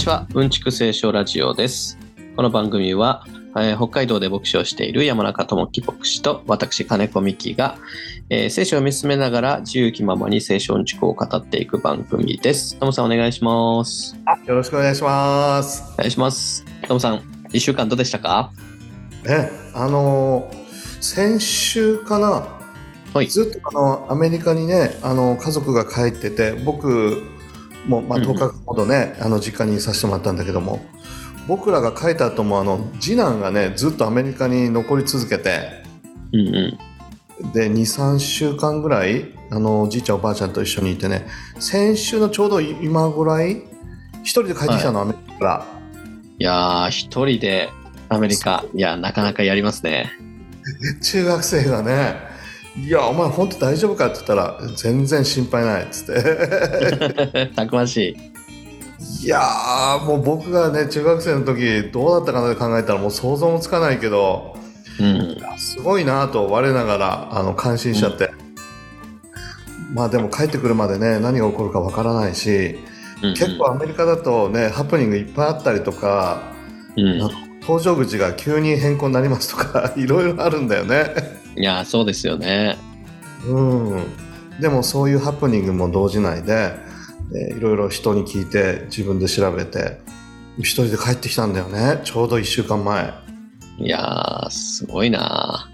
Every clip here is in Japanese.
こんにちは。うんちく聖書ラジオです。この番組は、えー北海道で牧師をしている山中智樹牧師と私金子美希が、えー聖書を見つめながら自由気ままに聖書うんちくを語っていく番組です。トムさんお願いします。よろしくお願いします。お願いします。トムさん、一週間どうでしたか？ね、あのー先週かな、はいずっとあのアメリカにね、あの家族が帰ってて、僕もまあうんうん10日ほどね、あの実家にいさせてもらったんだけども、僕らが帰った後もあの次男がね、ずっとアメリカに残り続けて、うんうん。で2、3週間ぐらいあのおじいちゃんおばあちゃんと一緒にいてね、先週のちょうど今ぐらい一人で帰ってきたの、アメリカから。いやー、一人でアメリカ、いや、なかなかやりますね。中学生がね「いやお前本当大丈夫か?」って言ったら「全然心配ない」っつって たくましい。いやーもう僕がね中学生の時どうだったかなって考えたらもう想像もつかないけどうん。すごいなと我ながらあの感心しちゃって、まあでも帰ってくるまでね何が起こるかわからないしうんうん結構アメリカだとねハプニングいっぱいあったりとかうん。搭乗口が急に変更になりますとか いろいろあるんだよね。いやー、そうですよね。うん、でもそういうハプニングも動じないで、えーいろいろ人に聞いて自分で調べて一人で帰ってきたんだよね。ちょうど1週間前。いやー、すごいな。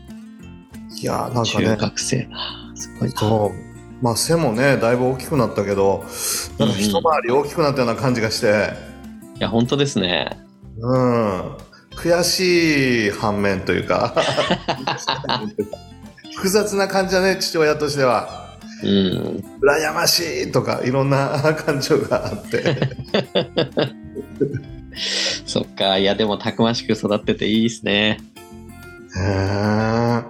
いやーなんか中ね学生な。すごいな。そう。まあ背もねだいぶ大きくなったけどなんか一回り大きくなったような感じがして、いや、本当ですね。うん、悔しい反面というか 複雑な感じだね父親としてはうん。羨ましいとかいろんな感情があって。そっか。いや、でも、たくましく育ってていいですね。へえ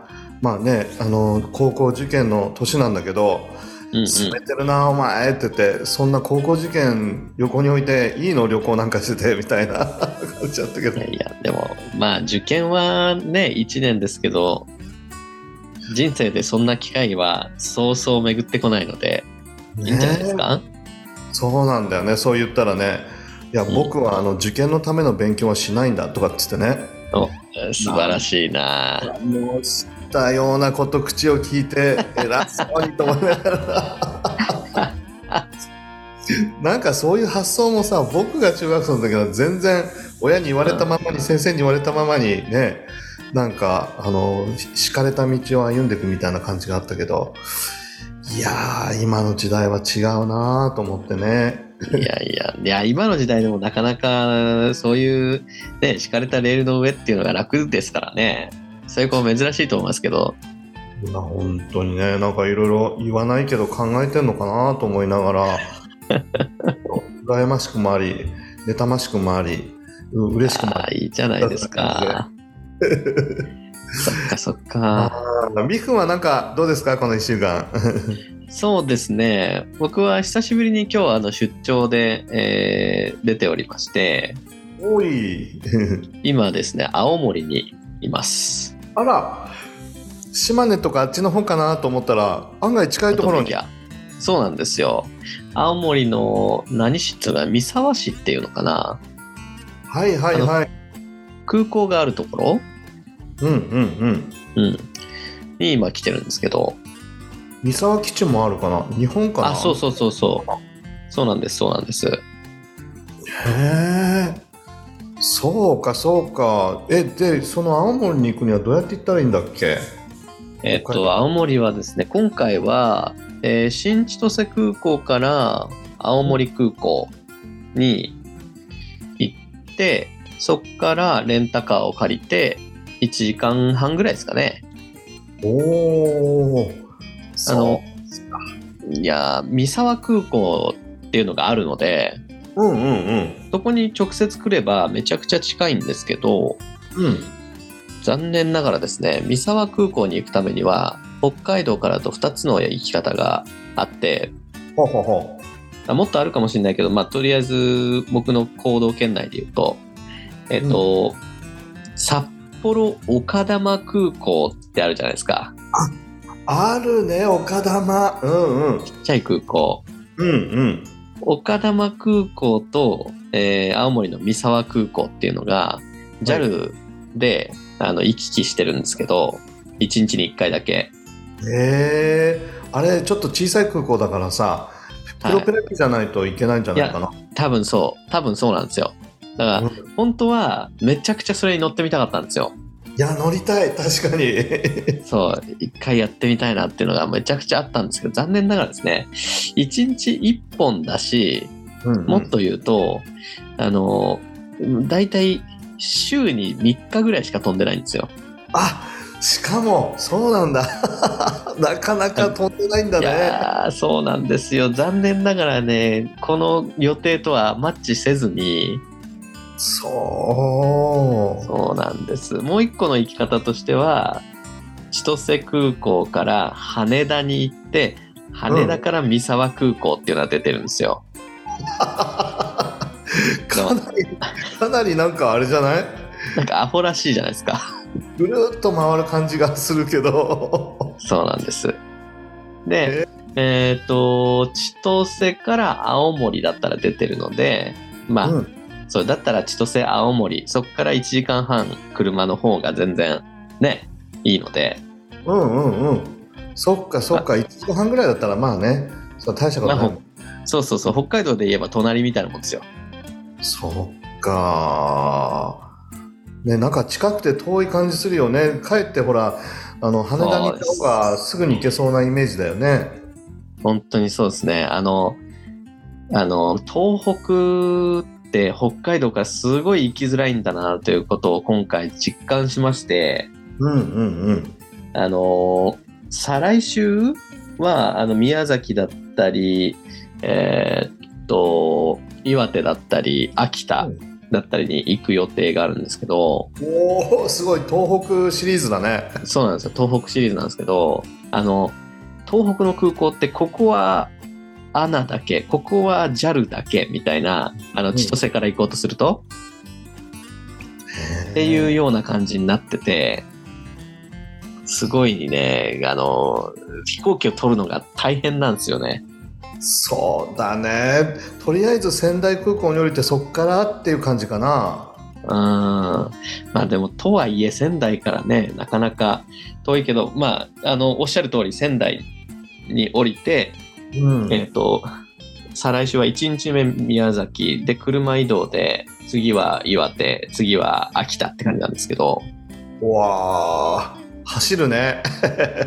まあねあの高校受験の年なんだけどうんうん「進めてるなお前」って言ってそんな高校受験横に置いていいの旅行なんかしててみたいな。感じだったけど。いやでも、まあ、受験はね、1年ですけど、人生でそんな機会はそうそう巡ってこないので、いいんじゃないですねか、そうなんだよね。そう言ったらね。いやうん。僕はあの受験のための勉強はしないんだとかって言ってね。素晴らしいな。もう知ったようなこと口を聞いて偉そうにと思いながら なんかそういう発想もさ僕が中学生の時は全然親に言われたままに、先生に言われたままにねなんかあの敷かれた道を歩んでいくみたいな感じがあったけどいやー今の時代は違うなと思ってねいやいや、いや、今の時代でもなかなかそういう、ね、敷かれたレールの上っていうのが楽ですからね。そういう子珍しいと思いますけど、いや本当にねなんかいろいろ言わないけど考えてんのかなと思いながら 羨ましくもあり妬ましくもありう嬉しくもあああ、いいじゃないですか。そっかそっか。りビフはなんかどうですかこの1週間？そうですね。僕は久しぶりに今日あの出張で、えー出ておりまして、おい今ですね、青森にいます。あら島根とかあっちの方かなと思ったら案外近いところに。そうなんですよ。青森の何市っていうの三沢市っていうのかな。はいはいはい。空港があるところ、うんうんうん。うん、に今来てるんですけど、三沢基地もあるかな？日本かな？あ、そうそうそうそう。そうなんです、そうなんです。へえそうかそうか。えでその青森に行くにはどうやって行ったらいいんだっけ？えっと、青森はですね、今回は、えー新千歳空港から青森空港に行って、そこからレンタカーを借りて、1時間半ぐらいですかね。おおあの、いやー、三沢空港っていうのがあるので、うんうんうん。そこに直接来ればめちゃくちゃ近いんですけど、うん。残念ながらですね、三沢空港に行くためには、北海道からと2つの行き方があって、ほうほうほあもっとあるかもしれないけど、まあ、とりあえず僕の行動圏内で言うと、えっ、と、札幌丘珠空港ってあるじゃないですか。あるね岡玉。うんうん。ちっちゃい空港。うんうん丘珠空港と、えー青森の三沢空港っていうのが JAL で、あの行き来してるんですけど1日に1回だけ。えー、あれちょっと小さい空港だからさプロペラ機じゃないといけないんじゃないかな、多分そう。多分そうなんですよ。だから、うん。本当はめちゃくちゃそれに乗ってみたかったんですよいや乗りたい。確かに。そう一回やってみたいなっていうのがめちゃくちゃあったんですけど残念ながらですね1日1本だしもっと言うと、あの大体週に3日ぐらいしか飛んでないんですよ。あしかもそうなんだ。なかなか飛んでないんだいねやーそうなんですよ。残念ながらねこの予定とはマッチせずにそう。そうなんです。もう一個の行き方としては千歳空港から羽田に行って羽田から三沢空港っていうのが出てるんですよ、かなりかなりなんかあれじゃない？なんかアホらしいじゃないですか。ぐるっと回る感じがするけど。そうなんです。でえ？っ、と千歳から青森だったら出てるのでまあ、うんそうだったら千歳青森そこから1時間半車の方が全然ねいいので。うんうんうん。そっかそっか1時間半ぐらいだったらまあねそう大したことない、まあそうそうそう北海道で言えば隣みたいなもんですよ。そっか。ねなんか近くて遠い感じするよね。かえってほらあの羽田に行った方がすぐに行けそうなイメージだよね。本当にそうですね。あのあの東北って北海道からすごい行きづらいんだなということを今回実感しましてうんうんうん。あの再来週はあの宮崎だったりえーっと岩手だったり秋田だったりに行く予定があるんですけど、おおすごい東北シリーズだね。そうなんですよ。東北シリーズなんですけどあの東北の空港ってここは ANA だけここは JAL だけみたいなあのん。千歳から行こうとすると、っていうような感じになっててすごいねあの飛行機を取るのが大変なんですよね。そうだね。とりあえず仙台空港に降りてそっからっていう感じかな。うん。まあでもとはいえ仙台からねなかなか遠いけどまああのおっしゃる通り仙台に降りてうん。えっ、と、再来週は1日目宮崎。で車移動で、次は岩手、次は秋田って感じなんですけど、うわあ走るね。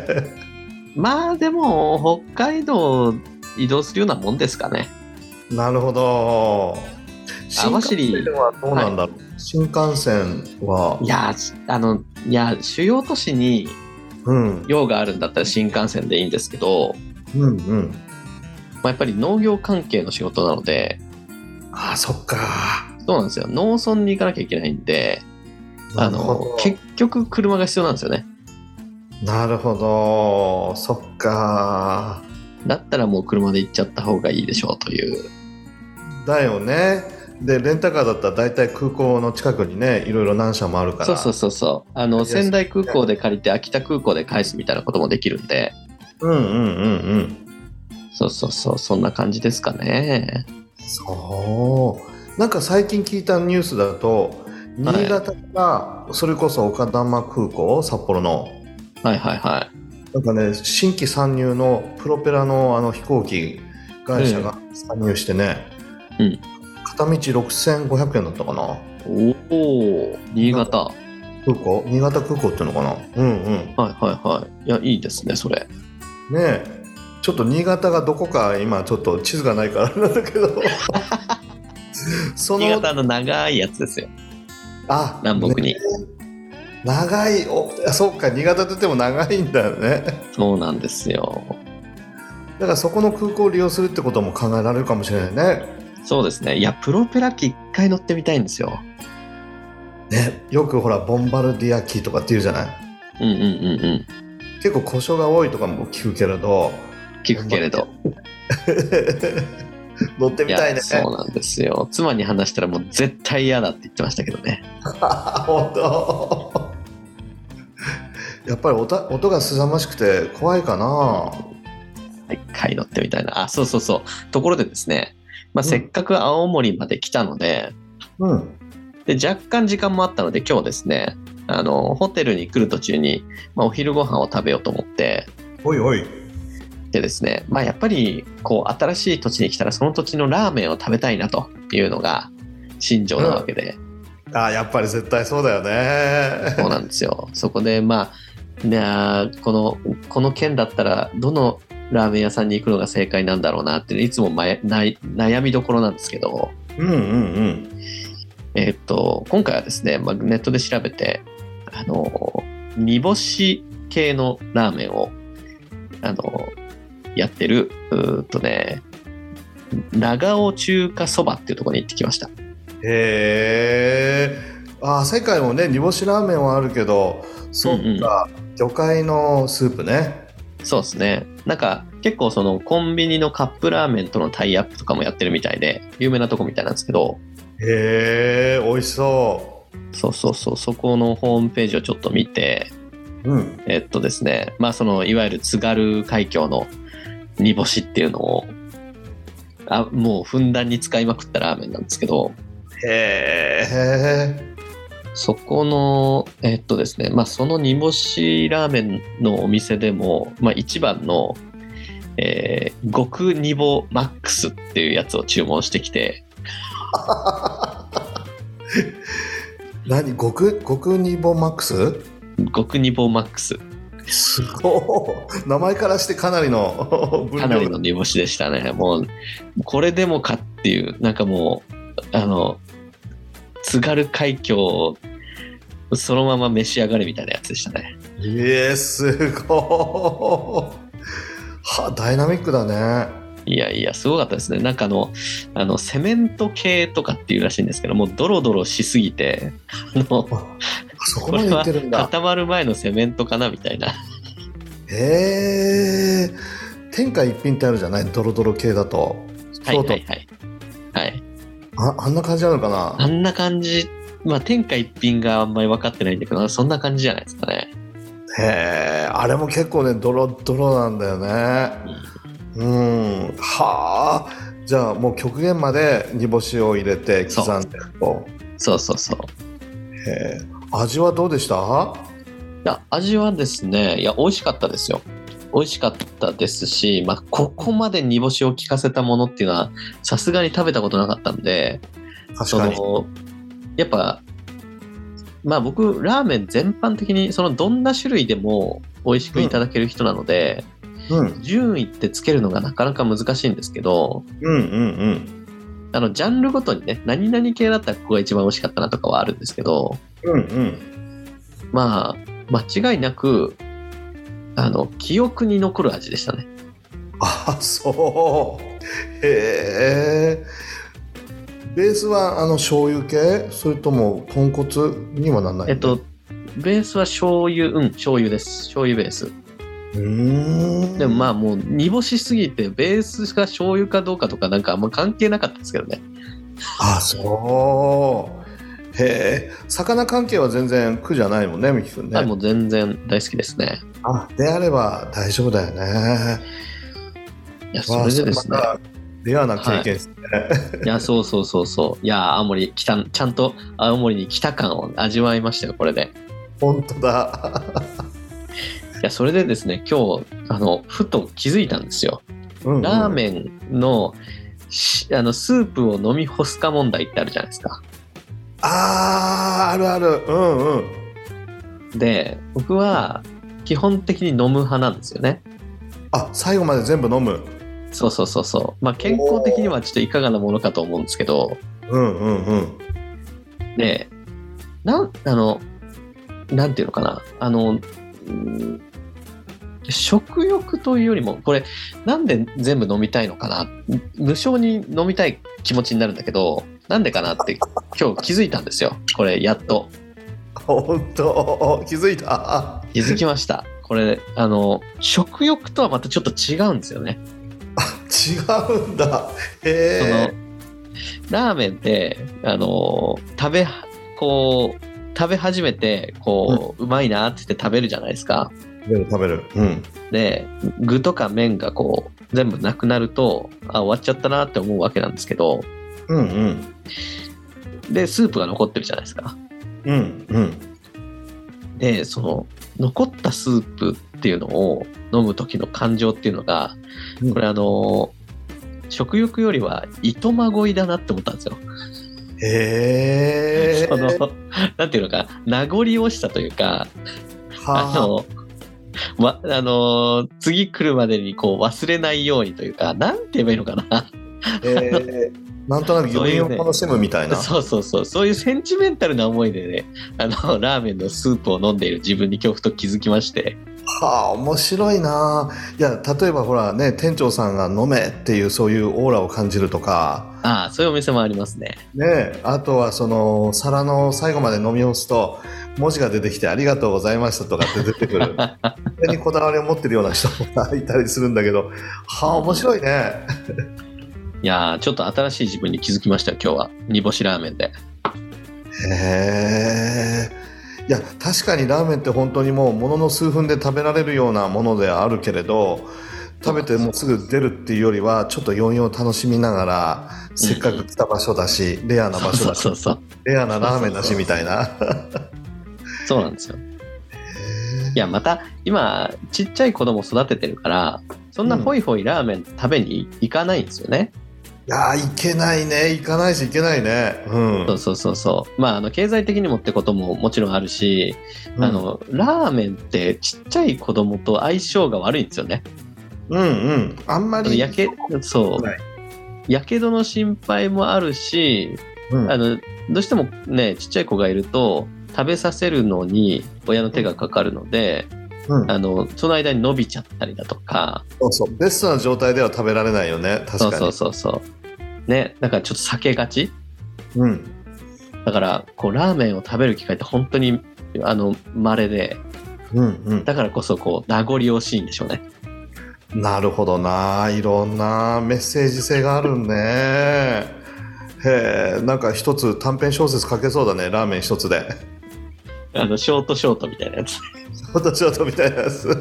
まあでも北海道移動するようなもんですかね。なるほど。新網走はどうなんだろう、新幹線は？いや、あの、いや、主要都市にうん。用があるんだったら新幹線でいいんですけど、うんうんまあ、やっぱり農業関係の仕事なので、あそっか。そうなんですよ。農村に行かなきゃいけないんで、あの結局車が必要なんですよね。なるほど。そっか。だったらもう車で行っちゃった方がいいでしょうという。だよね。でレンタカーだったら大体空港の近くにねいろいろ何社もあるから。そうそうそうそう。あの、仙台空港で借りて秋田空港で返すみたいなこともできるんで、うんうんうんうんそうそうそう、そんな感じですかね。そうなんか最近聞いたニュースだと新潟からそれこそ岡玉空港札幌のはいはいはい。なんかね新規参入のプロペラのあの飛行機会社が参入してね、うん片道6500円だったかなおお、新潟。は空港新潟空港っていうのかなうんうんいはいはい。いや、いいですね、それ。ねえちょっと新潟がどこか今ちょっと地図がないからなんだけどその新潟の長いやつですよ。あ南北にね長いおあそうか新潟といっても長いんだよねそうなんですよ。だからそこの空港を利用するってことも考えられるかもしれないねそうですね。いや、プロペラ機一回乗ってみたいんですよ。ねよくほらボンバルディア機とかって言うじゃないうんうんうんうん。結構故障が多いとかも聞くけれど聞くけれど。乗ってみたいねそうなんですよ。妻に話したらもう絶対嫌だって言ってましたけどね。本当やっぱり音音がすさましくて怖いかな一回乗ってみたいな。あ、そうそうそう。ところでですね、まあ、せっかく青森まで来たので、うん。で、若干時間もあったので、今日ですね、あの、ホテルに来る途中に、まあ、お昼ご飯を食べようと思って、おいおい。でですね、まあ、やっぱり、こう、新しい土地に来たら、その土地のラーメンを食べたいなというのが、心情なわけで、あーやっぱり絶対そうだよね。そうなんですよ。そこで、まあ、ねあーこの、この県だったら、どのラーメン屋さんに行くのが正解なんだろうなっていつも悩みどころなんですけど、うんうんうん。えーっと、今回はですね、まあ、ネットで調べて、あの、煮干し系のラーメンを、あの、やってる、うーっとね、長尾中華そばっていうところに行ってきました。へえ。あー世界もね煮干しラーメンはあるけどそっか、魚介のスープね。そうですね。なんか、結構そのコンビニのカップラーメンとのタイアップとかもやってるみたいで、有名なとこみたいなんですけど、へえ美味しそそうそうそう、そこのホームページをちょっと見て、ううん。えっとですね、まあそのいわゆる津軽海峡の煮干しっていうのをあもうふんだんに使いまくったラーメンなんですけどへえそこのえっとですねまあその煮干しラーメンのお店でも、まあ、一番の、えー極煮干マックスっていうやつを注文してきて。何？極？極煮ボマックス？極煮干マックスすごい。名前からしてかなりの かなりの煮干しでしたね。もうこれでもかっていうなんかもうあの津軽海峡をそのまま召し上がるみたいなやつでしたね。えー、すごい。はダイナミックだねいやいやすごかったですね。なんかあのあのセメント系とかっていうらしいんですけどもうドロドロしすぎてあのそこまで言ってるんだ。固まる前のセメントかなみたいな。へえ。天下一品ってあるじゃない？ドロドロ系だと。はいはいはい。はい。ああんな感じなのかな？あんな感じ。まあ天下一品があんまり分かってないんだけどそんな感じじゃないですかね。へえあれも結構ねドロドロなんだよね。うんはあ。じゃあもう極限まで煮干しを入れて刻んでるとそうそうそう。へえ。味はどうでした？いや味はですねいや美味しかったですよ。美味しかったですし、まあ、ここまで煮干しを効かせたものっていうのはさすがに食べたことなかったんでそのやっぱまあ僕ラーメン全般的にそのどんな種類でも美味しくいただける人なので、うん順位ってつけるのがなかなか難しいんですけどうんうんうん。あのジャンルごとにね何々系だったらここが一番美味しかったなとかはあるんですけどうんうん。まあ間違いなくあの記憶に残る味でしたね。あそう。へえ。ベースはあの醤油系？それとも豚骨にはなんないえっとベースは醤油うん醤油です。醤油ベースでもまあもう煮干しすぎてベースが醤油かどうかとかなんかあんま関係なかったですけどね。あそう。へえ。魚関係は全然苦じゃないもんねみきくんね。あもう全然大好きですね。あであれば大丈夫だよね。いやそれでですね。レアな経験ですね、い。やそうそうそうそう。いや青森来たちゃんと青森に来た感を味わいましたよこれで。本当だ。いやそれでですね今日あのふと気づいたんですよ。うんうんラーメンのしあのスープを飲み干すか問題ってあるじゃないですか。あーあるある。うんうん。で僕は基本的に飲む派なんですよね。あ最後まで全部飲む。そうそうそうそう。まあ健康的にはちょっといかがなものかと思うんですけど。うんうんうん。でなんあのなんていうのかな。あのうん食欲というよりもこれなんで全部飲みたいのかな？無償に飲みたい気持ちになるんだけどなんでかなって今日気づいたんですよ。これやっと。本当？気づいた？気づきました。これあの食欲とはまたちょっと違うんですよね。違うんだ。そのへえラーメンってあの食べこう食べ始めてこう、うまいなって言って食べるじゃないですか食べる食べるうんで具とか麺がこう全部なくなるとあ終わっちゃったなって思うわけなんですけどうんうん。でスープが残ってるじゃないですかうんうん。でその残ったスープっていうのを飲む時の感情っていうのがうんこれあの食欲よりはいとまごいだなって思ったんですよ。へえ。そのなんていうのか名残惜しさというかあはあ。の、ま、あの次来るまでにこう忘れないようにというかなんて言えばいいのかな。えー、なんとなく余韻を楽しむみたいな。そうそうそう。そういうセンチメンタルな思いでねあのラーメンのスープを飲んでいる自分に恐怖と気づきましてはあ、面白いな。いや、例えばほらね、店長さんが飲めっていうそういうオーラを感じるとか、ああそういうお店もありますね。ね、あとはその皿の最後まで飲み干すと文字が出てきてありがとうございましたとかって出てくる。それにこだわりを持ってるような人もいたりするんだけど、はあ、面白いね。いやーちょっと新しい自分に気づきましたよ今日は煮干しラーメンで。へえ。いや、確かにラーメンって本当にもうものの数分で食べられるようなものではあるけれど、食べてもうすぐ出るっていうよりは、ちょっと余韻を楽しみながら、せっかく来た場所だし、レアな場所だしレアなラーメンだしみたいな。そうなんですよ。いやまた今ちっちゃい子供育ててるからそんなホイホイラーメン食べに行かないんですよね。いやー、いけないね。行かないし、行けないね。うん。そうそうそうそう。まああの経済的にもってことももちろんあるし、うんあのラーメンってちっちゃい子供と相性が悪いんですよね。うんうん。あんまり。やけそうはいやけどの心配もあるしうんあのどうしてもねちっちゃい子がいると食べさせるのに親の手がかかるので、うんあのその間に伸びちゃったりだとかそうそう。ベストな状態では食べられないよね。確かに。そうそうそうそうねだからちょっと避けがち？うん。だからこうラーメンを食べる機会って本当にあの稀でうんうん。だからこそこう名残惜しいんでしょうねなるほどな。いろんなメッセージ性があるね。へえ、なんか一つ短編小説書けそうだね。ラーメン一つで。あのショートショートみたいなやつちょっとちょっとみたいなやつ。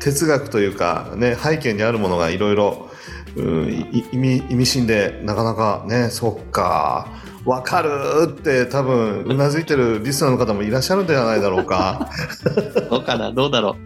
哲学というか、ね、背景にあるものがいろいろうんい意味意味深でなかなかねそっかわかるって多分うなずいてるリスナーの方もいらっしゃるんではないだろうか。どうかなどうだろ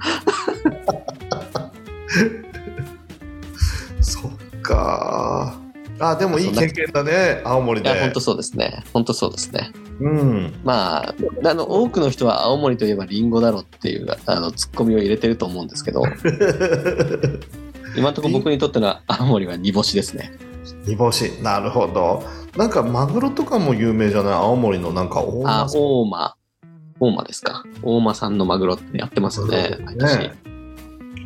そっか。あ、でもいい経験だね、青森で。本当そうですね本当そうですねうん。まああの多くの人は青森といえばリンゴだろっていうあのツッコミを入れてると思うんですけど 今のところ僕にとっての青森は煮干しですね。煮干し。なるほど。なんかマグロとかも有名じゃない？青森のなんか大あ間大間。大間ですか。大間産のマグロってやってますよね。ね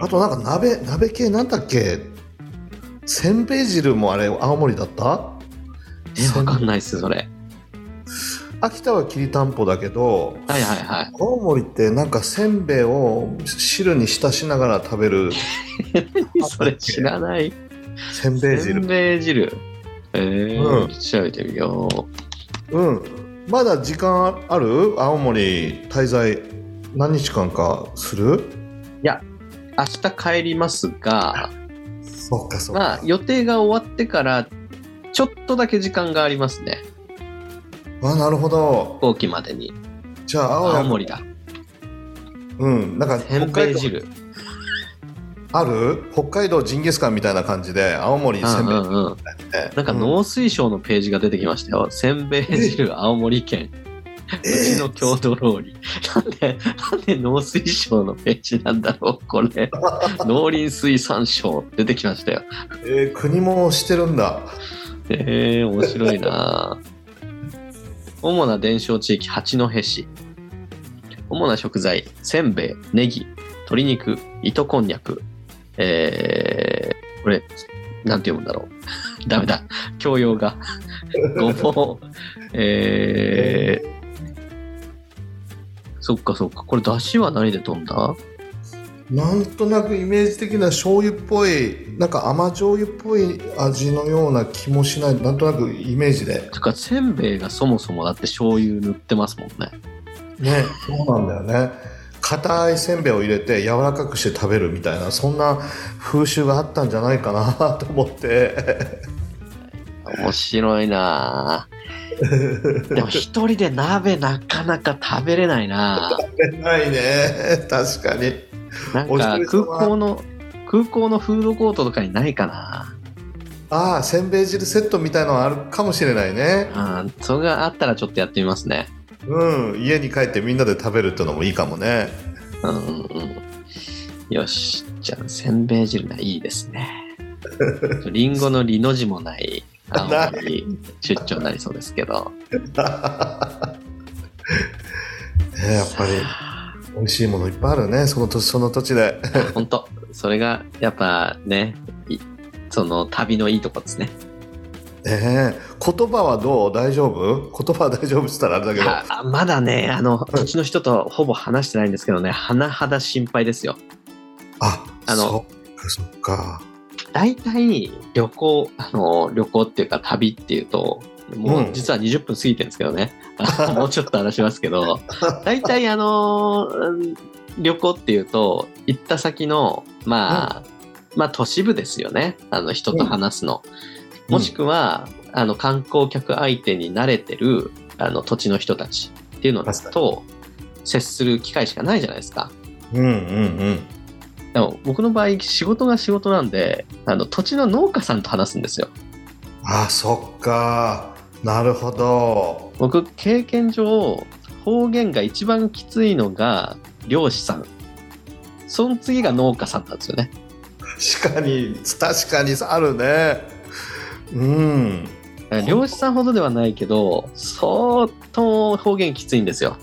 あとなんか鍋、鍋系なんだっけ？せんべい汁もあれ青森だった？えわかんないっすそれ秋田はきりたんぽだけど、はいはいはい。青森ってなんかせんべいを汁に浸しながら食べる。それ知らない。せんべい汁。せん。べい汁。えーうん。調べてみよう。うん。まだ時間ある？青森滞在何日間かする？明日帰りますがそっかそっか。まあ予定が終わってからちょっとだけ時間がありますねあ、なるほど。飛行機までにじゃあ青山青森だうん。なんかせん北海道べい汁ある？北海道ジンギスカンみたいな感じで青森せんべいうんうんうんねなんか農水省のページが出てきましたよ。せんべい汁 青森県。うちの郷土料理。なんで、なんで農水省のページなんだろう、これ。農林水産省出てきましたよ。えー国もしてるんだ。えー、面白いな主な伝承地域、八戸市。主な食材、せんべい、ネギ、鶏肉、糸こんにゃく。えー、これ、なんて読むんだろう。ダメだ。教養が。ごぼう。えー、そっかそっか。これ、出汁は何で飛んだ？なんとなくイメージ的な醤油っぽい、なんか甘醤油っぽい味のような気もしない。なんとなくイメージで。とか、せんべいがそもそもだって醤油塗ってますもんね。ね、そうなんだよね。硬いせんべいを入れて柔らかくして食べるみたいなそんな風習があったんじゃないかなと思って面白いなぁでも一人で鍋なかなか食べれないな。食べないね。確かに。なんか空港の空港のフードコートとかにないかな。ああせんべい汁セットみたいのはあるかもしれないね。うんそれがあったらちょっとやってみますね。うん家に帰ってみんなで食べるってのもいいかもね。うんうん。よし。じゃあせんべい汁がいいですね。りんごのりの字もない青森出張になりそうですけど。ねやっぱり美味しいものいっぱいあるねその土地その土地で。本当。それがやっぱねいその旅のいいとこですね。ねえ言葉はどう？大丈夫？言葉は大丈夫って言ったらあれだけど。あまだねあの土地の人とほぼ話してないんですけどね甚だ心配ですよ。ああのそっかそっか大体旅行あの旅行っていうか旅っていうともう実は20分過ぎてるんですけどね、もうちょっと話しますけど。大体あのうん旅行っていうと行った先のまあ、まあ都市部ですよね。あの人と話すの、もしくはあの観光客相手に慣れてるあの土地の人たちっていうのと接する機会しかないじゃないですか。うんうんうんでも僕の場合仕事が仕事なんであの土地の農家さんと話すんですよ。あそっか。なるほど。僕経験上方言が一番きついのが漁師さん。その次が農家さんなんですよね。確かに確かにあるね。うん。漁師さんほどではないけど相当方言きついんですよ。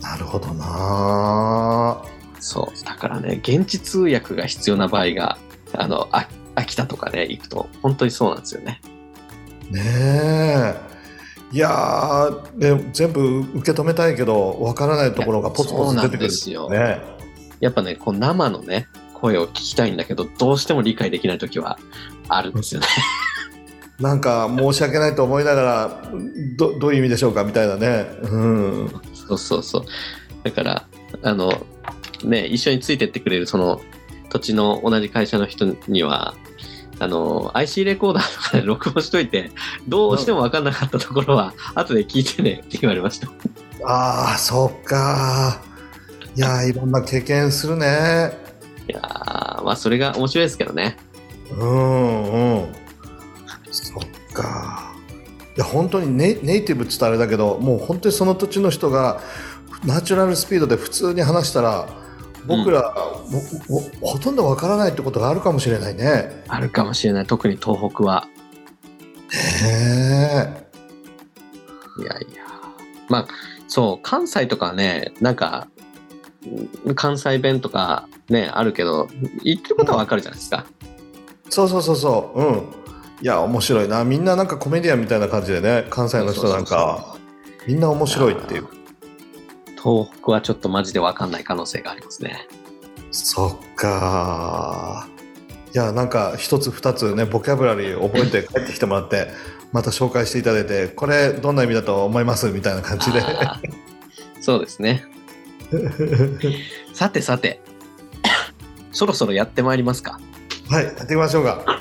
なるほどなそう。だからね現地通訳が必要な場合があのあ秋田とかね行くと本当にそうなんですよね。ねえ。いやーで全部受け止めたいけどわからないところがポツポツ出てくるそうなんですよ。ね。やっぱねこう生のね声を聞きたいんだけどどうしても理解できない時はあるんですよね。なんか申し訳ないと思いながらどどういう意味でしょうかみたいなね。うん。そうそうそう。だから、あの、ね、一緒についてってくれる、その、土地の同じ会社の人には、あの、IC レコーダーとかで 録音しといて、どうしても分かんなかったところは、後で聞いてねって言われました。ああそっかいやーいろんな経験するねいやー、まあ、それが面白いですけどね。うんうんそっかいや本当にネネイティブって言ったらあれだけどもう本当にその土地の人がナチュラルスピードで普通に話したら僕ら、ももほとんどわからないってことがあるかもしれないね。あるかもしれない。特に東北は。へえ。いやいや。まあ、そう、関西とかはね、なんか、うん関西弁とかね、あるけど、言ってることはわかるじゃないですか。そうそうそうそう。うん。いや面白いな。みんななんかコメディアンみたいな感じでね関西の人なんかみんな面白いっていう。東北はちょっとマジでわかんない可能性がありますね。そっか。いやなんか一つ二つねボキャブラリー覚えて帰ってきてもらって また紹介していただいてこれどんな意味だと思いますみたいな感じで。そうですね。さてさて、そろそろやってまいりますか。はいやっていきましょうか。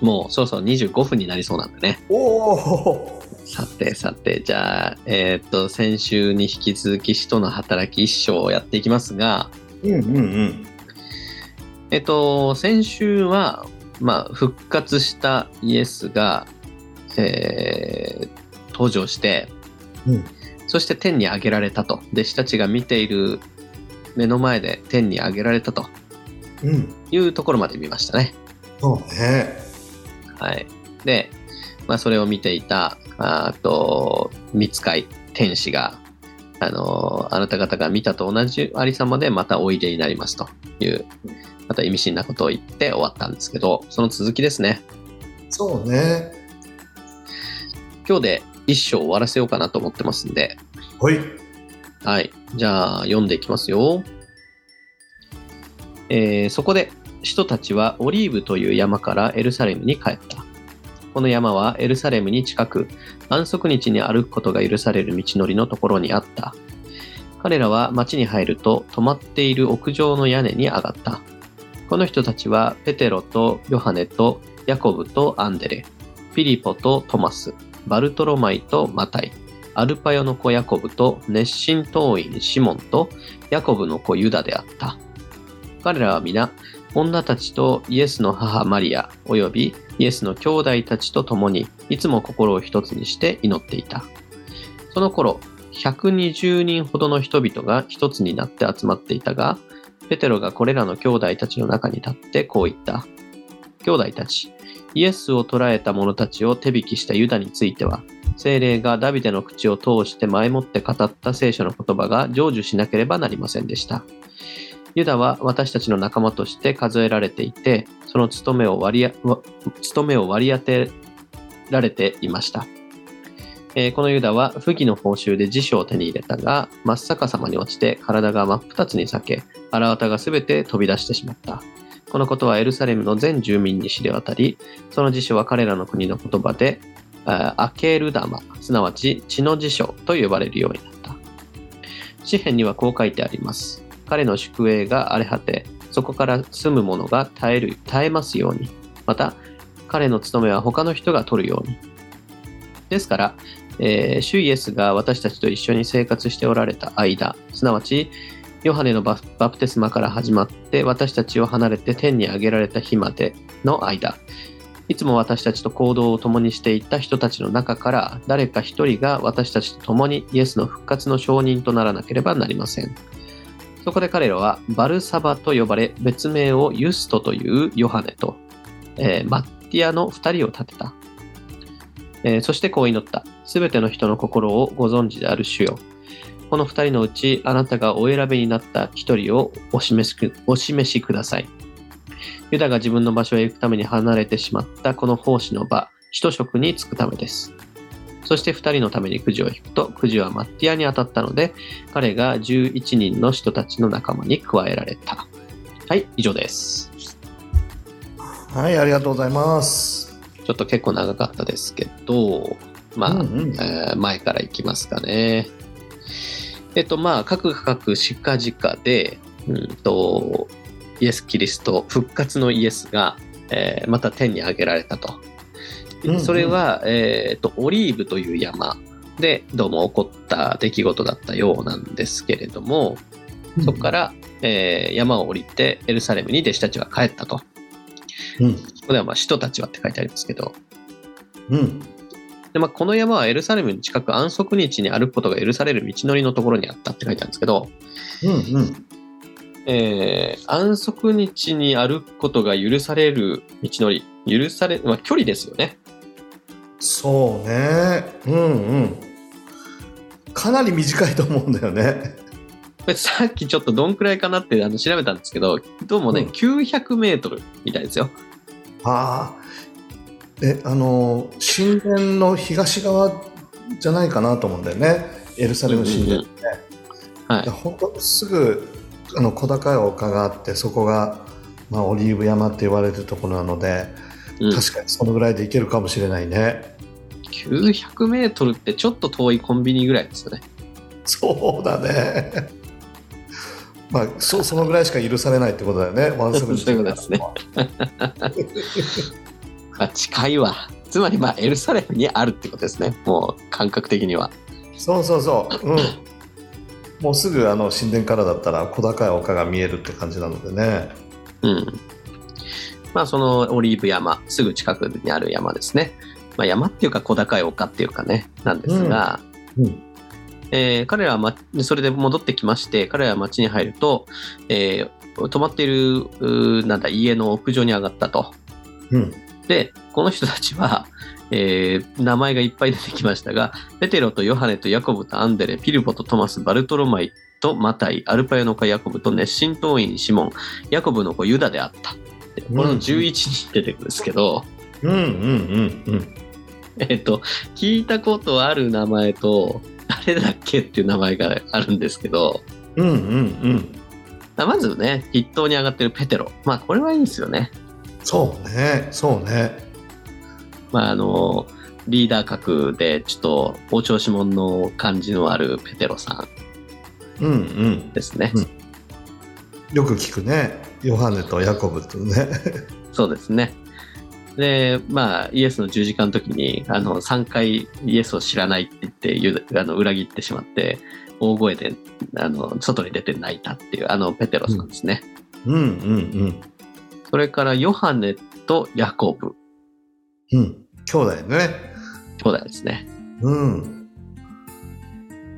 もうそろそろ25分になりそうなんでね。おお。さてさて、じゃあ、えーっと、先週に引き続き、使徒の働き一章をやっていきますが、うんうんうん。えっと、先週は、まあ、復活したイエスが、えー登場して、うんそして天に上げられたと。弟子たちが見ている目の前で天に上げられたとうん。いうところまで見ましたね。そうね。はい。で、まあ、それを見ていた、あーと、見つかい天使が、あのーあなた方が見たと同じありさまでまたおいでになりますという、また意味深なことを言って終わったんですけど、その続きですね。そうね。今日で一章終わらせようかなと思ってますんで、はい。はい。じゃあ、読んでいきますよ。えーそこで、人たちはオリーブという山からエルサレムに帰った。この山はエルサレムに近く、安息日に歩くことが許される道のりのところにあった。彼らは町に入ると止まっている屋上の屋根に上がった。この人たちはペテロとヨハネとヤコブとアンデレ、ピリポとトマス、バルトロマイとマタイ、アルパヨの子ヤコブと熱心党員シモンとヤコブの子ユダであった。彼らは皆、女たちとイエスの母マリア、およびイエスの兄弟たちと共に、いつも心を一つにして祈っていた。その頃、120人ほどの人々が一つになって集まっていたが、ペテロがこれらの兄弟たちの中に立ってこう言った。兄弟たち、イエスを捕らえた者たちを手引きしたユダについては、精霊がダビデの口を通して前もって語った聖書の言葉が成就しなければなりませんでした。ユダは私たちの仲間として数えられていて、その務めを割り務めを割り当てられていました。えーこのユダは不義の報酬で辞書を手に入れたが、真っ逆さまに落ちて体が真っ二つに裂け、腹綿がすべて飛び出してしまった。このことはエルサレムの全住民に知れ渡り、その辞書は彼らの国の言葉で、アケールダマ、すなわち血の辞書と呼ばれるようになった。詩篇にはこう書いてあります。彼の宿営が荒れ果て、そこから住む者が絶える、絶えますように。また、彼の務めは他の人が取るように。ですから、えー主イエスが私たちと一緒に生活しておられた間、すなわち、ヨハネのババプテスマから始まって私たちを離れて天に上げられた日までの間、いつも私たちと行動を共にしていた人たちの中から誰か一人が私たちと共にイエスの復活の証人とならなければなりません。そこで彼らはバルサバと呼ばれ別名をユストというヨハネと、えーマッティアの二人を立てた。えーそしてこう祈った。すべての人の心をご存知である主よ。この二人のうちあなたがお選びになった一人をお示しくお示しください。ユダが自分の場所へ行くために離れてしまったこの奉仕の場、一職に就くためです。そして二人のためにくじを引くと、くじはマッティアに当たったので、彼が11人の人たちの仲間に加えられた。はい、以上です。はい、ありがとうございます。ちょっと結構長かったですけど、まあ、うんうんえー前からいきますかね。えっと、まあ、各各しかじかで、うんと、イエス・キリスト、復活のイエスが、えーまた天に上げられたと。うんうんそれは、えっと、オリーブという山でどうも起こった出来事だったようなんですけれども、そこから、えー山を降りてエルサレムに弟子たちは帰ったと。こうん。こでは、まあ、使徒たちはって書いてありますけど、うん。で、まあ、この山はエルサレムに近く安息日に歩くことが許される道のりのところにあったって書いてあるんですけど、うん。うん。えー安息日に歩くことが許される道のり、許され、まあ、距離ですよね。そうね。うんうん。かなり短いと思うんだよね。これさっきちょっとどんくらいかなってあの調べたんですけど、どうもね、うん900メートルみたいですよ。ああ。え、あの、神殿の東側じゃないかなと思うんだよね。エルサレム神殿って。はいや。本当すぐあの小高い丘があってそこが、まあ、オリーブ山って言われるところなので、うん確かにそのぐらいで行けるかもしれないね900メートルってちょっと遠いコンビニぐらいですよね。そうだねまあそそのぐらいしか許されないってことだよねワンセブンそういうことですね まあ、近いわ。つまり、まあ、エルサレムにあるってことですね。もう、感覚的には。そうそうそううんもうすぐあの神殿からだったら小高い丘が見えるって感じなのでねうん。まあ、そのオリーブ山、すぐ近くにある山ですね。まあ、山っていうか小高い丘っていうかね、なんですが、うんえー彼らは、ま、それで戻ってきまして、彼らは町に入ると、えー泊まっている、なんだ、家の屋上に上がったと。うんで、この人たちは、えー名前がいっぱい出てきましたが、ペテロとヨハネとヤコブとアンデレ、ピルボとトマス、バルトロマイとマタイ、アルパヨの子ヤコブと熱心党員シモン、ヤコブの子ユダであった。でこの11人出てくるんですけど、うんうんうんうんえっと、聞いたことある名前と、誰だっけっていう名前があるんですけど、うんうんうんあまずね、筆頭に上がってるペテロ。まあ、これはいいんですよね。そうねそうねまあ、あの、リーダー格で、ちょっと、お調子者の感じのあるペテロさん。うんうん。ですね。うんよく聞くね。ヨハネとヤコブっていうね。そうですね。で、まあ、イエスの十字架の時に、あの、3回イエスを知らないって言ってゆ、あの、裏切ってしまって、大声で、あの、外に出て泣いたっていう、あの、ペテロスなんですね。うんうんそれから、ヨハネとヤコブ、うん。うん。兄弟ね。兄弟ですね。うん。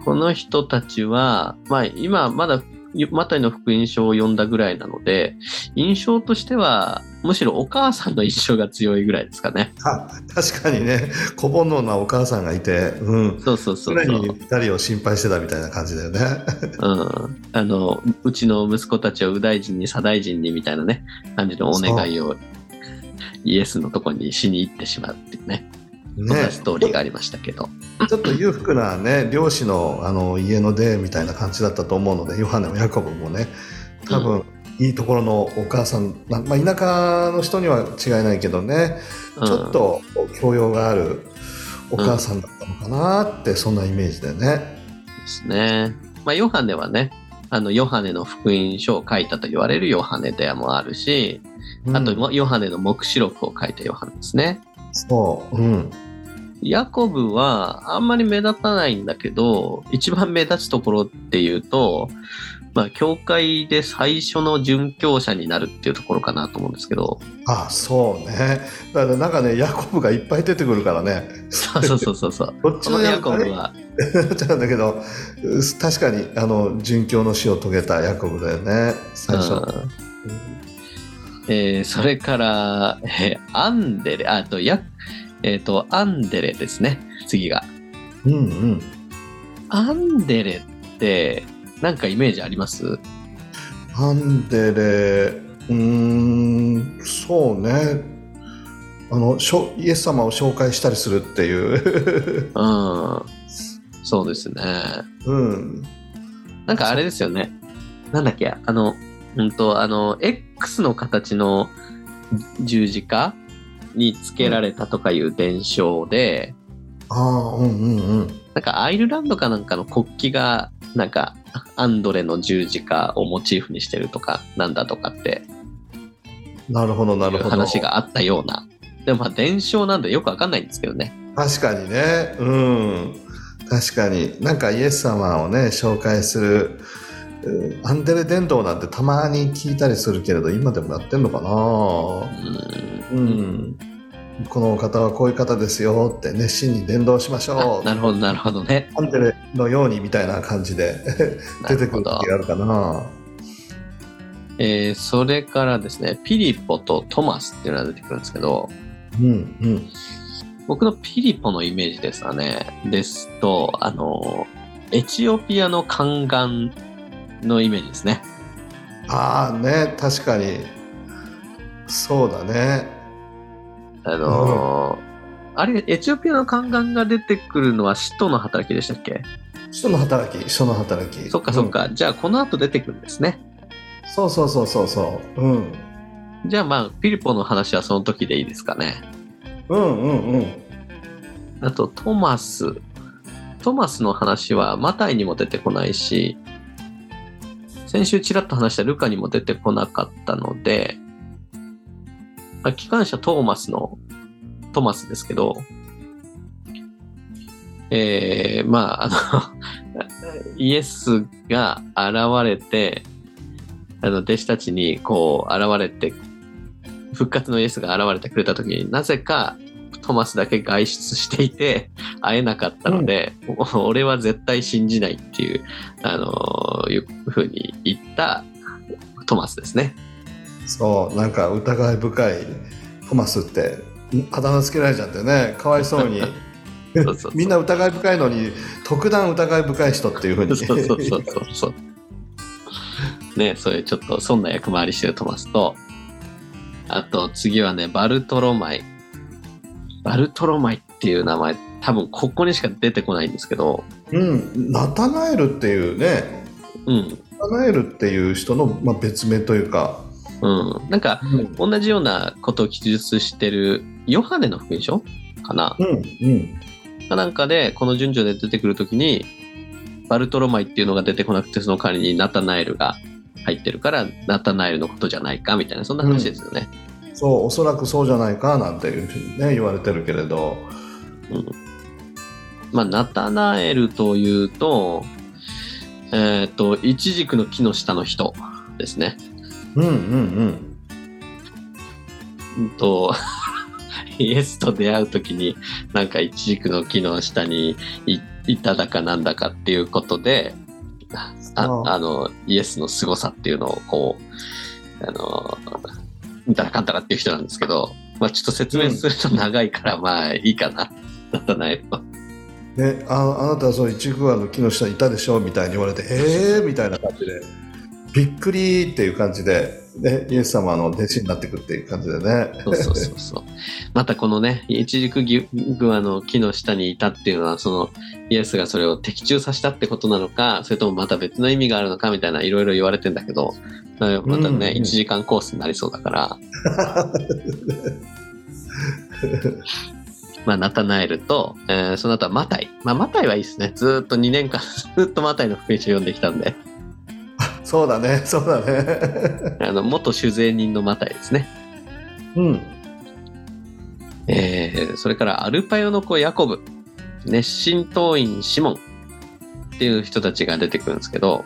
この人たちは、まあ、今、まだ、マタイの福音書を読んだぐらいなので、印象としては、むしろお母さんの印象が強いぐらいですかね。あ、確かにね、小煩悩なお母さんがいて、うん。そうそうそう常にそう。二人を心配してたみたいな感じだよね。うん。あの、うちの息子たちを右大臣に左大臣にみたいなね、感じのお願いをイエスのとこにしに行ってしまうっていうね、そんねなストーリーがありましたけど。ちょっと裕福なね、漁師のあの家の出みたいな感じだったと思うので、ヨハネもヤコブもね、多分、いいところのお母さん、まあ、まあ田舎の人には違いないけどね、うんちょっと教養があるお母さんだったのかなって、そんなイメージでね。ですね。まあ、ヨハネはね、あの、ヨハネの福音書を書いたと言われるヨハネでもあるし、あと、うんヨハネの黙示録を書いたヨハネですね。そう、うん。ヤコブはあんまり目立たないんだけど、一番目立つところっていうと、まあ、教会で最初の殉教者になるっていうところかなと思うんですけど、あ、そうね。だからなんかね、ヤコブがいっぱい出てくるからね、そうそうそうそうそう。どっちこのヤコブコブは、ちゃうんだけど、確かに、あの、殉教の死を遂げたヤコブだよね、最初。うんえーそれから、えーアンデレ、ああと、や、えっ、と、アンデレですね、次が。うんうん。アンデレって、なんかイメージあります？アンデレ、うーん、そうね。あの、しょイエス様を紹介したりするっていう。うん。そうですね。うん。なんかあれですよね。なんだっけ、あの、うんと、あの、X の形の十字架につけられたとかいう伝承で、ああ、うんうんうん。なんかアイルランドかなんかの国旗が、なんか、アンドレの十字架をモチーフにしてるとか、なんだとかってなるほど、ないるうほど。話があったような。でもまあ伝承なんでよくわかんないんですけどね。確かにね。うん。確かに。なんかイエス様をね、紹介する、うんアンデレ伝道なんてたまに聞いたりするけれど、今でもやってんのかうんな？うん。この方はこういう方ですよって熱心に伝道しましょう。あなるほど、なるほどね。アンデレのようにみたいな感じで 出てくる時があるかな。えーそれからですね、ピリポとトマスっていうのが出てくるんですけど、うんうん。僕のピリポのイメージですかね。ですと、あの、エチオピアの宦官のイメージですね。ああね、確かに。そうだね。あのあれ、エチオピアの宦官が出てくるのは使徒の働きでしたっけ？人の働き、人の働き。そっかそっか。じゃあ、この後出てくるんですね。うんそうそうそうそうそう。うん。じゃあ、まあ、ピリポの話はその時でいいですかね。うんうんうん。あと、トマス。トマスの話はマタイにも出てこないし、先週ちらっと話したルカにも出てこなかったので、あ機関車トーマスのトマスですけど、えー、まあ、あの、イエスが現れて、あの、弟子たちにこう、現れて、復活のイエスが現れてくれた時になぜかトマスだけ外出していて 会えなかったので、お 俺は絶対信じないっていう、あのーいうふうに言ったトマスですね。そう、なんか疑い深いトマスって、あだ名つけられちゃってね、かわいそうに。みんな疑い深いのに、特段疑い深い人っていうふうに。そうそうそうそうそう。ね、そういうちょっとそんな役回りしてるトマスと、あと次はね、バルトロマイ。バルトロマイっていう名前、多分ここにしか出てこないんですけど、うん、ナタナエルっていうね、うん、ナタナエルっていう人の、まあ、別名というか、うん。なんか、うん、同じようなことを記述してるヨハネの福音書かな？うん、うん、かなんかで、この順序で出てくるときに、バルトロマイっていうのが出てこなくてその代わりにナタナエルが入ってるからナタナエルのことじゃないかみたいなそんな話ですよね。そうおそらくそうじゃないかなんていうふうにね言われてるけれど。まあ、ナタナエルというと、えっ、と、イチジクの木の下の人ですね。うんうんうん。うんと、イエスと出会うときに、なんかイチジクの木の下にいいただかなんだかっていうことで、あああ。の、イエスの凄さっていうのをこう、あの、みたらかんたらっていう人なんですけど、まあちょっと説明すると長いから、まあいいかな。ナタナエルは。ね、ああなたはそう一グアの木の下にいたでしょみたいに言われてえー？みたいな感じでびっくりっていう感じで、ね、イエス様の弟子になっていくっていう感じでねそうそうそうそう。またこのね、イチジクグアの木の下にいたっていうのは、そのイエスがそれを的中させたってことなのか、それともまた別の意味があるのかみたいないろいろ言われてんだけど、またね、うんうん1時間コースになりそうだから、まあ、ナタナエルと、えーその後はマタイ。まあ、マタイはいいですね。ずーっと2年間、ずーっとマタイの福音書読んできたんで、そうだね。そうだね。あの、元酒税人のマタイですね。うん。えーそれからアルパヨの子ヤコブ、熱心党員シモンっていう人たちが出てくるんですけど、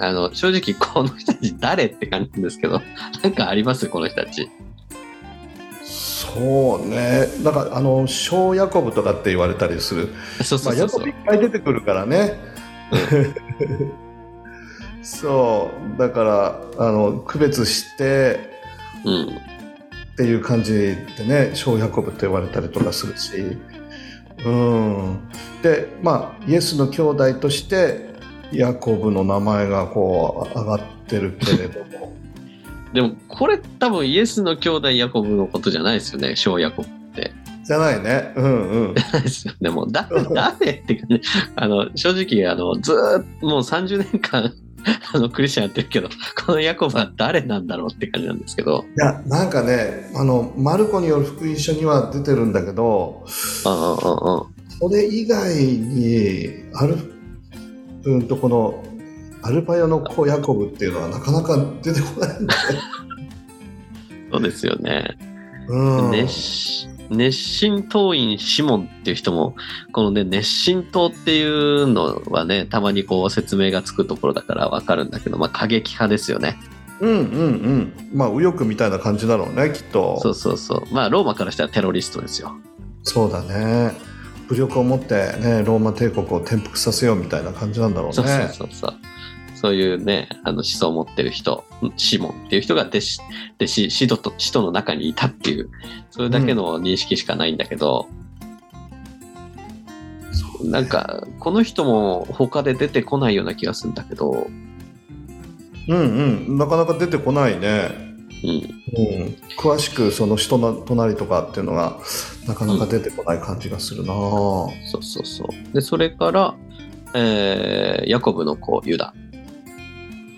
あの、正直この人たち誰って感じですけど、なんかあります？この人たち。そうねなんかあの小ヤコブとかって言われたりするそうまあ、そうそうそうヤコブいっ。ぱい出てくるからね。そうだからあの区別してうん。っていう感じでね小ヤコブって言われたりとかするし、うん、でまあイエスの兄弟としてヤコブの名前がこう上がってるけれども でも、これ多分イエスの兄弟ヤコブのことじゃないですよね、小ヤコブって。じゃないねうんうんないですよね。もう誰、誰っていうかね、あの、正直、あの、ずーっともう30年間、あの、クリスチャンやってるけど、このヤコブは誰なんだろうって感じなんですけど、いやなんかねあのマルコによる福音書には出てるんだけどうんうんうんうん。それ以外にアルうんとこのアルパヨの子ヤコブっていうのはなかなか出てこないんだよ。そうですよね。うん、熱し熱心党員シモンっていう人も、このね、熱心党っていうのはね、たまにこう説明がつくところだからわかるんだけど、まあ過激派ですよね。うんうんうん。まあ右翼みたいな感じだろうねきっと。そうそうそう。まあローマからしたらテロリストですよ。そうだね。武力を持ってねローマ帝国を転覆させようみたいな感じなんだろうね。そうそうそうそう。いうね、あの思想を持ってる人、シモンっていう人が弟子、弟子、使徒と、使徒の中にいたっていう、それだけの認識しかないんだけど、なんか、この人も他で出てこないような気がするんだけど、うんうん。なかなか出てこないね。うん。うん、詳しくその人の隣とかっていうのがなかなか出てこない感じがするな、そうそうそう。で、それから、えー、ヤコブの子、ユダ。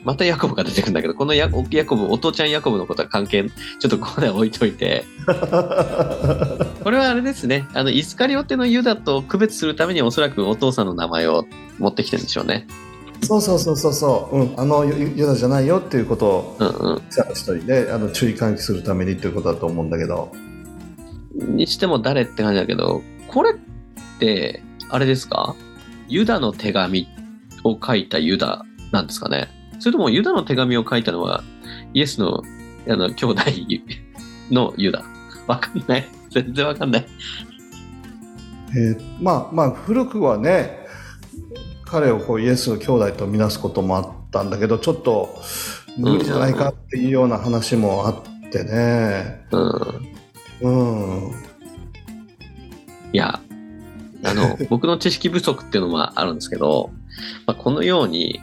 またヤコブが出てくるんだけど、このヤヤコブ、お父ちゃんヤコブのことは関係、ちょっとここでは置いといて、これはあれですね、あの、イスカリオテのユダと区別するためにおそらくお父さんの名前を持ってきてるんでしょうね。そうそうそうそうそう、うん、あのユユダじゃないよっていうことをうんうん。記者の人にねあの注意喚起するためにっていうことだと思うんだけどにしても誰って感じだけど、これって、あれですか？ユダの手紙を書いたユダなんですかね？それともユダの手紙を書いたのはイエスのあの兄弟 のユダ？わかんない。全然わかんない。えーまあまあ古くはね彼をこうイエスの兄弟とみなすこともあったんだけどちょっと無理じゃないかっていうような話もあってね。うん。うん。いや、あの、僕の知識不足っていうのもあるんですけど、まあ、このように、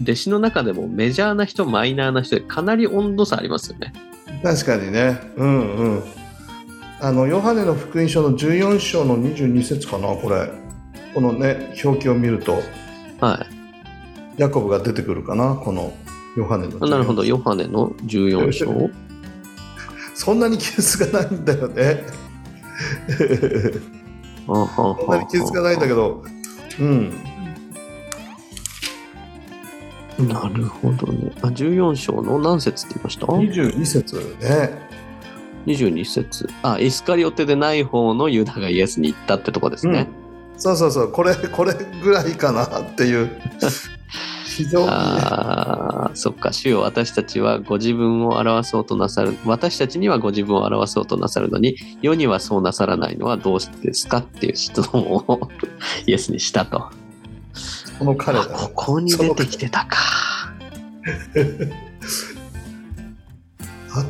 弟子の中でもメジャーな人、マイナーな人でかなり温度差ありますよね。確かにね。うんうん。あのヨハネの福音書の14章の22節かなこれ。このね表記を見るとはい。ヤコブが出てくるかな？このヨハネの14あなるほど、ヨハネの14章。そんなに記述がないんだよね。あははそんなに記述がないんだけど。うん。なるほどね。あ14章の何節って言いました？22節ね。22節。あイスカリオテでない方のユダがイエスに言ったってとこですね、そうそうそう、これ、これぐらいかなっていう。非常に。ね、ああそっか主よ私たちはご自分を表そうとなさる。私たちにはご自分を表そうとなさるのに世にはそうなさらないのはどうしてですかっていう質問を イエスにしたと。この彼。ここに出てきてたか。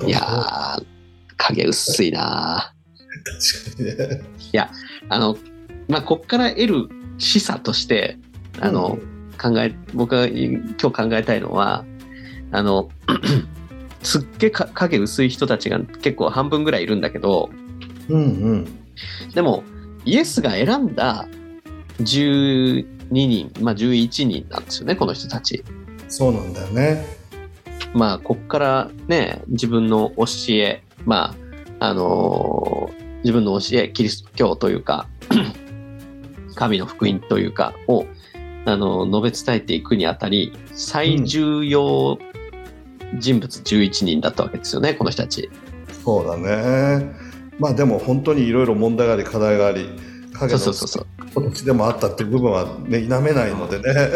いやー影薄いな確かにね。あのまあこっから得る示唆としてあの、考え僕が今日考えたいのはあの すっげえか影薄い人たちが結構半分ぐらいいるんだけどうんうん。でもイエスが選んだ12人まあ11人なんですよねこの人たち。そうなんだよね。まあこっからね自分の教えまああのー自分の教えキリスト教というか神の福音というかをあの述べ伝えていくにあたり最重要人物11人だったわけですよねこの人たち。そうだね。まあでも本当にいろいろ問題があり、課題があり、影の形でもあったっていう部分はね、否めないのでね。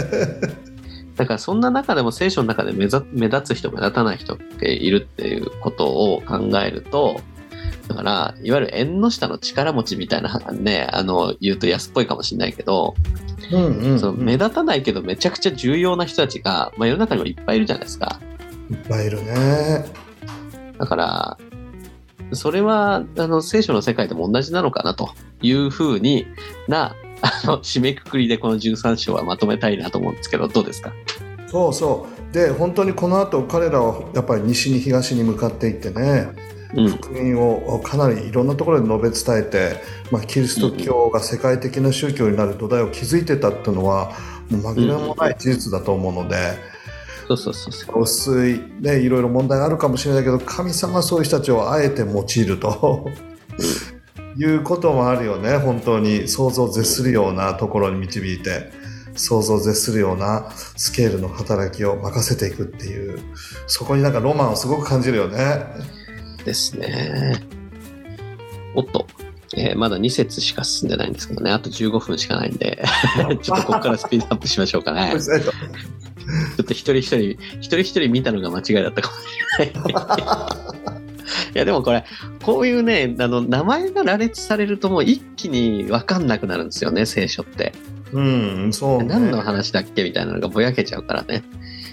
だからそんな中でも聖書の中で目立つ人目立たない人っているっていうことを考えるとだからいわゆる縁の下の力持ちみたいなねあの言うと安っぽいかもしれないけど、うんうん、うん。その目立たないけどめちゃくちゃ重要な人たちが、まあ、世の中にもいっぱいいるじゃないですかいっぱいいるね。だからそれはあの聖書の世界でも同じなのかなというふうになあの締めくくりでこの13章はまとめたいなと思うんですけどどうですか？そうそう。で、本当にこの後彼らはやっぱり西に東に向かっていってね、うん福音をかなりいろんなところで述べ伝えて、まあ、キリスト教が世界的な宗教になる土台を築いてたっていうのはもう紛れもない事実だと思うので、そうそうそうそう。薄い、ね、いろいろ問題があるかもしれないけど神様はそういう人たちをあえて用いると。いうこともあるよね本当に。想像を絶するようなところに導いて想像を絶するようなスケールの働きを任せていくっていう。そこになんかロマンをすごく感じるよね。ですね。おっと、えーまだ2節しか進んでないんですけどね、あと15分しかないんで、ちょっとここからスピードアップしましょうかね。ちょっと一人一人、一人一人見たのが間違いだったかもしれない。いやでもこれ、こういうね、あの、名前が羅列されるともう一気に分かんなくなるんですよね、聖書って。うん、そう、ね。何の話だっけみたいなのがぼやけちゃうからね。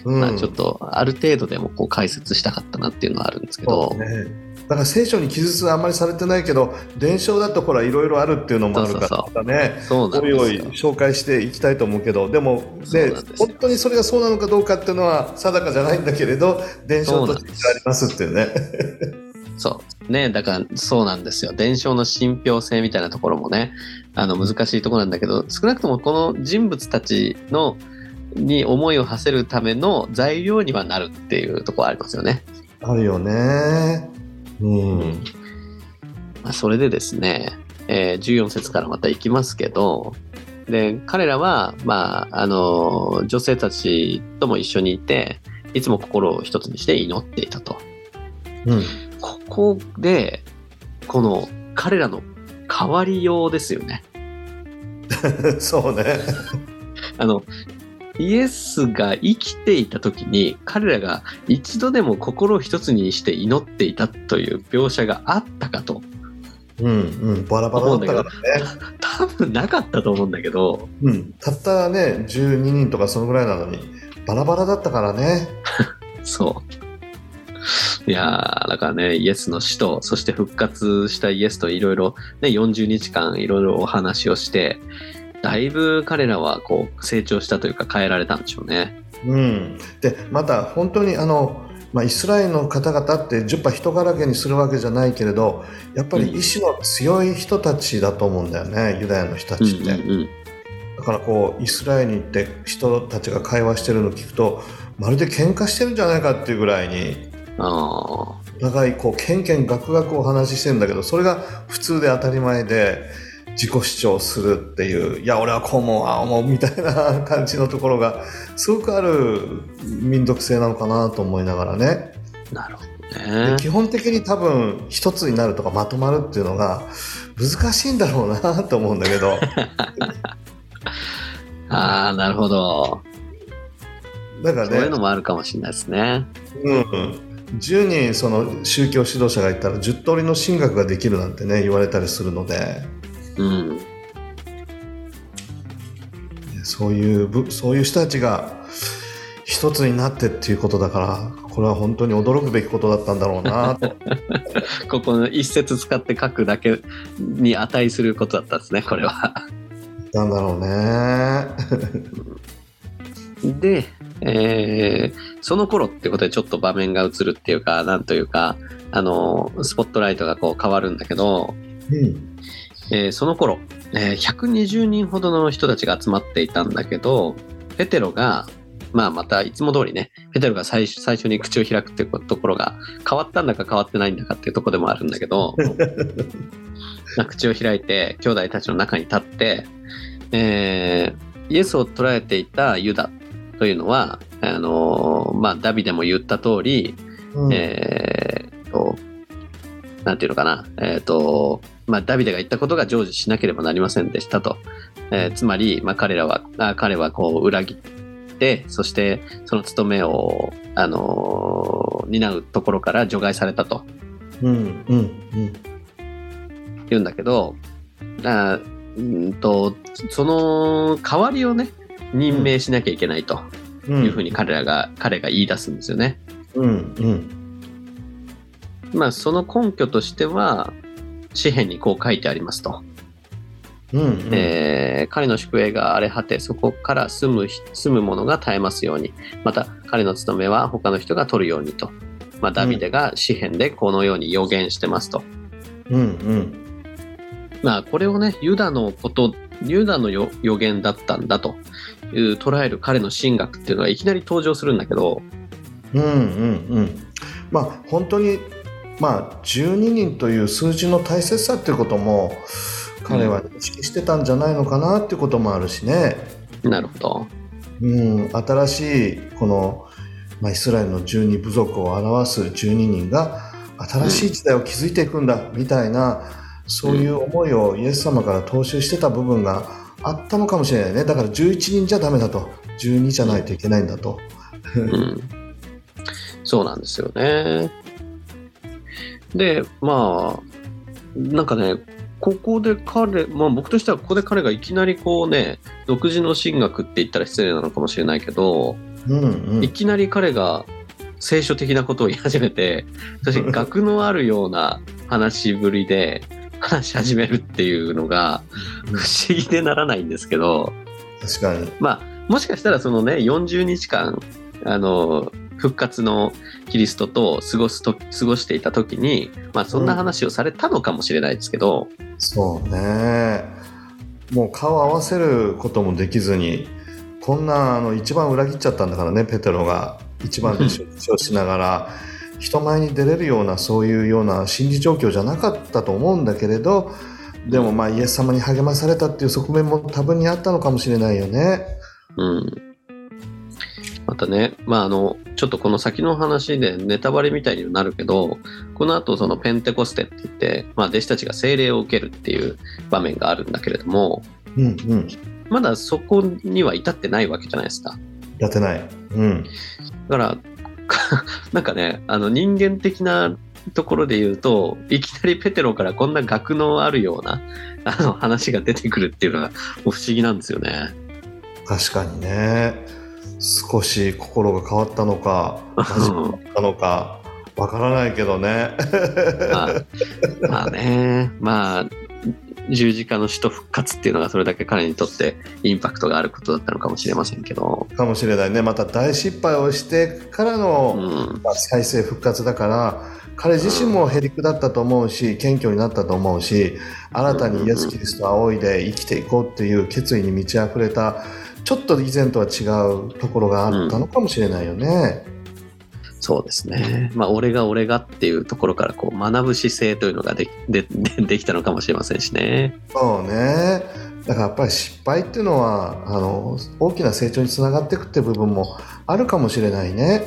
うん、まあちょっと、ある程度でもこう解説したかったなっていうのはあるんですけど。ね。だから聖書に記述はあんまりされてないけど伝承だとほらいろいろあるっていうのもあるからねおいおい。紹介していきたいと思うけどでもね本当にそれがそうなのかどうかっていうのは定かじゃないんだけれど伝承としてありますっていうね。そう。ね、だからそうなんですよ。伝承の信憑性みたいなところもね、あの難しいところなんだけど、少なくともこの人物たちのに思いを馳せるための材料にはなるっていうところありますよね。あるよね。うん。まあ、それでですね、えー14節からまた行きますけど、で、彼らは、まあ、あの、女性たちとも一緒にいて、いつも心を一つにして祈っていたと。うん。ここで、この彼らの変わりようですよね。そうね。あの、イエスが生きていた時に彼らが一度でも心を一つにして祈っていたという描写があったかとうんうん。バラバラだったからね。多分なかったと思うんだけどうん。たったね、12人とかそのぐらいなのに、バラバラだったからね。そういやーだからねイエスの死とそして復活したイエスといろいろね40日間いろいろお話をしてだいぶ彼らはこう成長したというか変えられたんでしょうね。うん。で、また本当にあの、まあ、イスラエルの方々って十羽人柄けにするわけじゃないけれどやっぱり意志の強い人たちだと思うんだよね、ユダヤの人たちって、うんうんだからこうイスラエルに行って人たちが会話してるのを聞くとまるで喧嘩してるんじゃないかっていうぐらいにあお互いこうケンケンガクガクお話ししてるんだけどそれが普通で当たり前で自己主張するっていう、いや、俺はこう思う、ああ思うみたいな感じのところが、すごくある民族性なのかなと思いながらね。なるほどでね。基本的に多分、一つになるとかまとまるっていうのが難しいんだろうなと思うんだけど。ああ、なるほど。だからねそういうの、もあるかもしれないですね。うん。10人その宗教指導者がいたら10通りの神学ができるなんてね言われたりするのでうん。そういうぶそういう人たちが一つになってっていうことだからこれは本当に驚くべきことだったんだろうなと ここの一節使って書くだけに値することだったんですね、これは。なんだろうねで、えーその頃ってことでちょっと場面が映るっていうか、なんというか、あの、スポットライトがこう変わるんだけど、うんえーその頃、えー120人ほどの人たちが集まっていたんだけど、ペテロが、まあまたいつも通りね、ペテロが最初最初に口を開くっていうところが変わったんだか変わってないんだかっていうところでもあるんだけど、まあ口を開いて兄弟たちの中に立って、えーイエスを捕らえていたユダというのは、あのーまあダビデも言った通り、うん。えーと、なんていうのかな、えーと、まあ、ダビデが言ったことが成就しなければなりませんでしたと。えーつまり、まあ、彼らは、あ彼はこう裏切って、そしてその務めを、あのー担うところから除外されたと。うんうん言うんだけど、あうんと、その代わりをね、任命しなきゃいけないと。うん。いうふうに彼らが、彼が言い出すんですよね。うんうん。まあ、その根拠としては、詩篇にこう書いてありますと。うんうん。えー彼の宿営が荒れ果て、そこから住む住む者が絶えますように、また彼の務めは他の人が取るようにと。まあ、ダビデが詩篇でこのように予言してますと。うんうん。まあ、これをね、ユダのこと、ユダの予予言だったんだと。いう捉える彼の神学っていうのがいきなり登場するんだけど、うんうんうん。まあ本当にまあ12人という数字の大切さっていうことも彼は認識してたんじゃないのかなっていうこともあるしね、なるほど。うん、新しいこの、まあ、イスラエルの12部族を表す12人が新しい時代を築いていくんだみたいな、そういう思いをイエス様から踏襲してた部分があったのかもしれないね。だから11人じゃダメだと。12じゃないといけないんだと。うん、そうなんですよね。で、まあ、なんかね、ここで彼、まあ僕としてはここで彼がいきなりこうね、独自の神学って言ったら失礼なのかもしれないけど、うんうん。いきなり彼が聖書的なことを言い始めて、そして学のあるような話しぶりで話し始めるっていうのが不思議でならないんですけど、確かに。まあ、もしかしたらそのね、40日間、あの、復活のキリストと過ごすと、過ごしていた時に、まあそんな話をされたのかもしれないですけど、そうね。もう顔合わせることもできずに、こんなあの一番裏切っちゃったんだからね、ペテロが一番で出張しながら、人前に出れるようなそういうような心理状況じゃなかったと思うんだけれど、でもまあイエス様に励まされたっていう側面も多分にあったのかもしれないよね。うん。またね、まああの、ちょっとこの先の話でネタバレみたいになるけど、この後そのペンテコステって言って、まあ弟子たちが聖霊を受けるっていう場面があるんだけれども、うんうん。まだそこには至ってないわけじゃないですか。やってない。うん。だから、か なんかね、あの人間的なところで言うと、いきなりペテロからこんな学のあるようなあの話が出てくるっていうのが不思議なんですよね。確かにね。少し心が変わったのか、真面目だったのか、わからないけどね。まあ、まあね、まあ、十字架の死と復活っていうのがそれだけ彼にとってインパクトがあることだったのかもしれませんけど、かもしれないね。また大失敗をしてからうの、ん、まあ再生復活だから、彼自身もへりくだったと思うし、謙虚になったと思うし、新たにイエス・キリストを仰いで生きていこうっていう決意に満ち溢れた、ちょっと以前とは違うところがあったのかもしれないよね。そうですね。まあ、俺が俺がっていうところからこう学ぶ姿勢というのがでででできたのかもしれませんしね。そうね。だからやっぱり失敗っていうのはあの大きな成長につながっていくっていう部分もあるかもしれないね。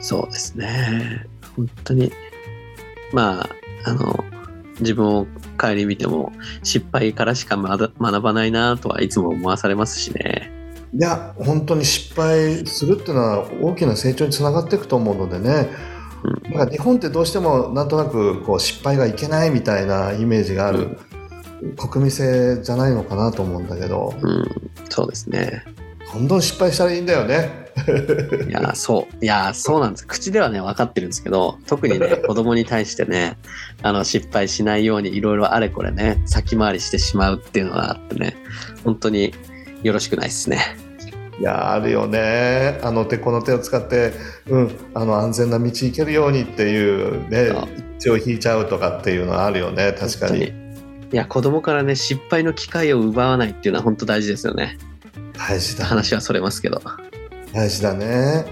そうですね。本当に。まあ、あの、自分を顧みても失敗からしか学学ばないなとはいつも思わされますしね。いや本当に失敗するっていうのは大きな成長につながっていくと思うのでね、うんなんか日本ってどうしてもなんとなくこう失敗がいけないみたいなイメージがある、国民性じゃないのかなと思うんだけどうん、そうですね。どんどん失敗したらいいんだよね。いや、そう。いや、そうなんです。口ではね、分かってるんですけど、特にね、子供に対してね、あの、失敗しないようにいろいろあれこれね、先回りしてしまうっていうのがあってね、本当によろしくないですね。いやあるよねあの手この手を使って、うん、あの安全な道行けるようにっていうね一を引いちゃうとかっていうのはあるよね確かに。いや、子供からね、失敗の機会を奪わないっていうのは本当大事ですよね。大事だ話はそれますけど。大事だね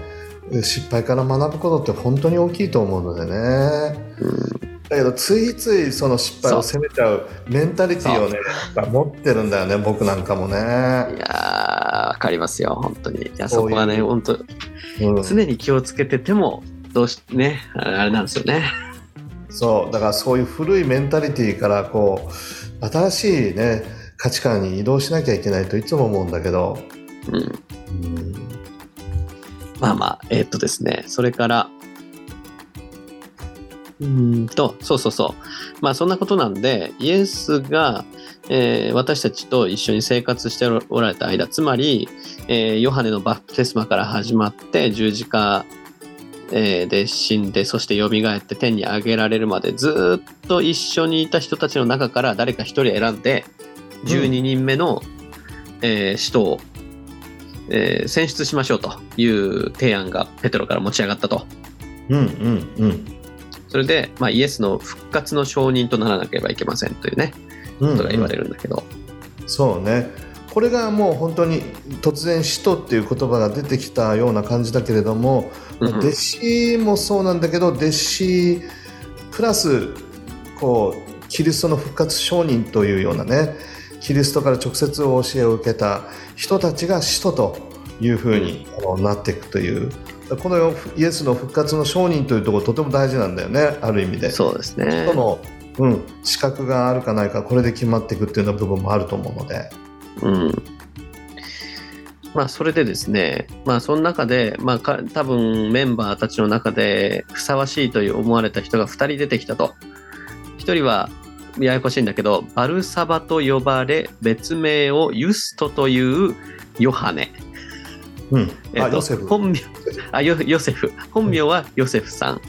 失敗から学ぶことって本当に大きいと思うのでねうん、だけどついついその失敗を責めちゃうメンタリティーをね持ってるんだよね僕なんかもね。い、やー、わかりますよ、本当に。いや、そこはね、本当うん、常に気をつけてても、どうし、ね、あれあれなんですよね。そう。だからそういう古いメンタリティーからこう新しいね価値観に移動しなきゃいけないといつも思うんだけど、うん。うん、まあまあ、えーっとですね、それから、うんと、そうそうそう。まあそんなことなんで、イエスが、えー私たちと一緒に生活しておられた間、つまり、えーヨハネのバプテスマから始まって十字架、えーで死んで、そして蘇って天に上げられるまでずっと一緒にいた人たちの中から誰か一人選んで、12人目の、えー使徒をえー選出しましょうという提案がペテロから持ち上がったと。うんうんうんそれで、まあ、イエスの復活の証人とならなければいけませんというね、うんことが言われるんだけど。そうね。これがもう本当に突然使徒っていう言葉が出てきたような感じだけれども、うんうん。弟子もそうなんだけど弟子プラスこうキリストの復活証人というようなねキリストから直接教えを受けた人たちが使徒というふうになっていくというこのイエスの復活の証人というところとても大事なんだよねある意味で。そうですね人。の、うん、資格があるかないかこれで決まっていくっていうような部分もあると思うので。うん。まあ、それでですね、まあ、その中で、まあ、か多分メンバーたちの中でふさわしいという思われた人が2人出てきたと。1人は、ややこしいんだけど、バルサバと呼ばれ、別名をユストというヨハネ。うん、あ、えっとヨセフ。本名。あヨヨセフ。本名はヨセフさん、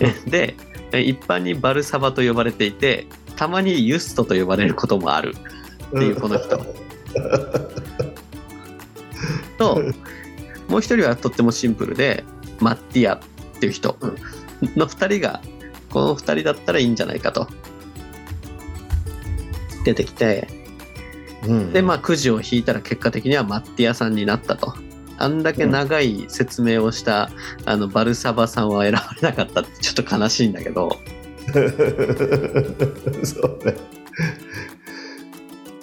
えでえ一般にバルサバと呼ばれていてたまにユストと呼ばれることもある。っていうこの人。ともう一人はとってもシンプルでマッティアっていう人。の二人がこの二人だったらいいんじゃないかと。出てきて。うん、でまあくじを引いたら結果的にはマッティアさんになったとあんだけ長い説明をした、あのバルサバさんは選ばれなかったってちょっと悲しいんだけど そうね。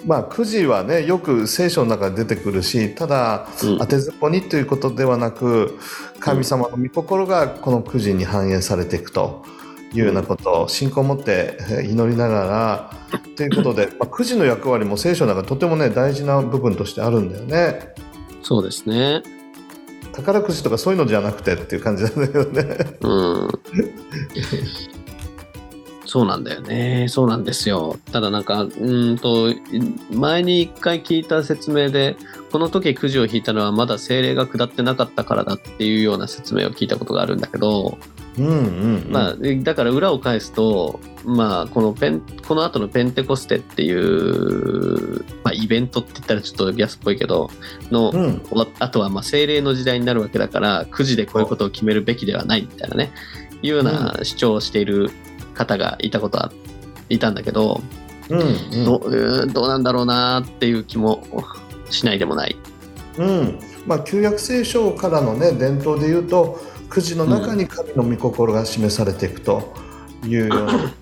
まあ、くじはね、よく聖書の中で出てくるし、ただ、うん当てずっぽにということではなく、神様の御心がこのくじに反映されていくというようなことを信仰を持ってえー祈りながら、ということで、まあ、くじの役割も聖書の中でとてもね、大事な部分としてあるんだよね。そうですね。宝くじとかそういうのじゃなくてっていう感じなんだけどね。うん。そうなんだよね。そうなんですよ。ただなんかうーんと前に一回聞いた説明でこの時くじを引いたのはまだ精霊が下ってなかったからだっていうような説明を聞いたことがあるんだけど、うんうん、うん。まあ、だから裏を返すと、まあ、このペンこの後のペンテコステっていう、まあ、イベントって言ったらちょっと安っぽいけどの、うん、あとはまあ精霊の時代になるわけだからくじでこういうことを決めるべきではないみたいなねいうような主張をしている方がいたことはいたんだけど、うん、うん。どどうなんだろうなっていう気もしないでもない。うんまあ、旧約聖書からの、ね、伝統で言うとくじの中に神の御心が示されていくというような、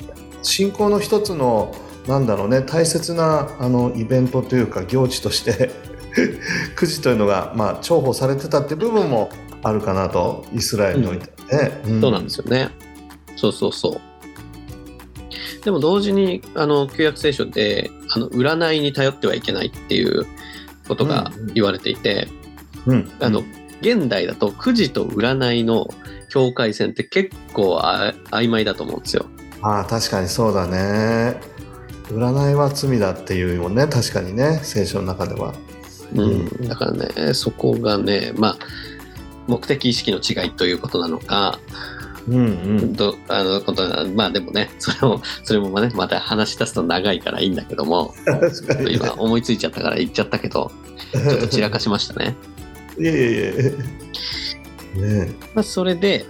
信仰の一つのなんだろうね大切なあのイベントというか行事として くじというのが、まあ、重宝されてたっていう部分もあるかなとイスラエルにおいてね、うん、そうなんですよね。そうそうそう。でも同時にあの旧約聖書であの占いに頼ってはいけないっていうことが言われていて、うん、あの現代だとくじと占いの境界線って結構あ曖昧だと思うんですよ。ああ確かにそうだね。占いは罪だっていうもんね確かにね聖書の中では。うん、だからねそこがねまあ目的意識の違いということなのか、うんうん、とあのことなまあでもねそれもそれもねまた話し出すと長いからいいんだけども ね、今思いついちゃったから言っちゃったけどちょっと散らかしましたね。いやいやいや。ねまあ、それで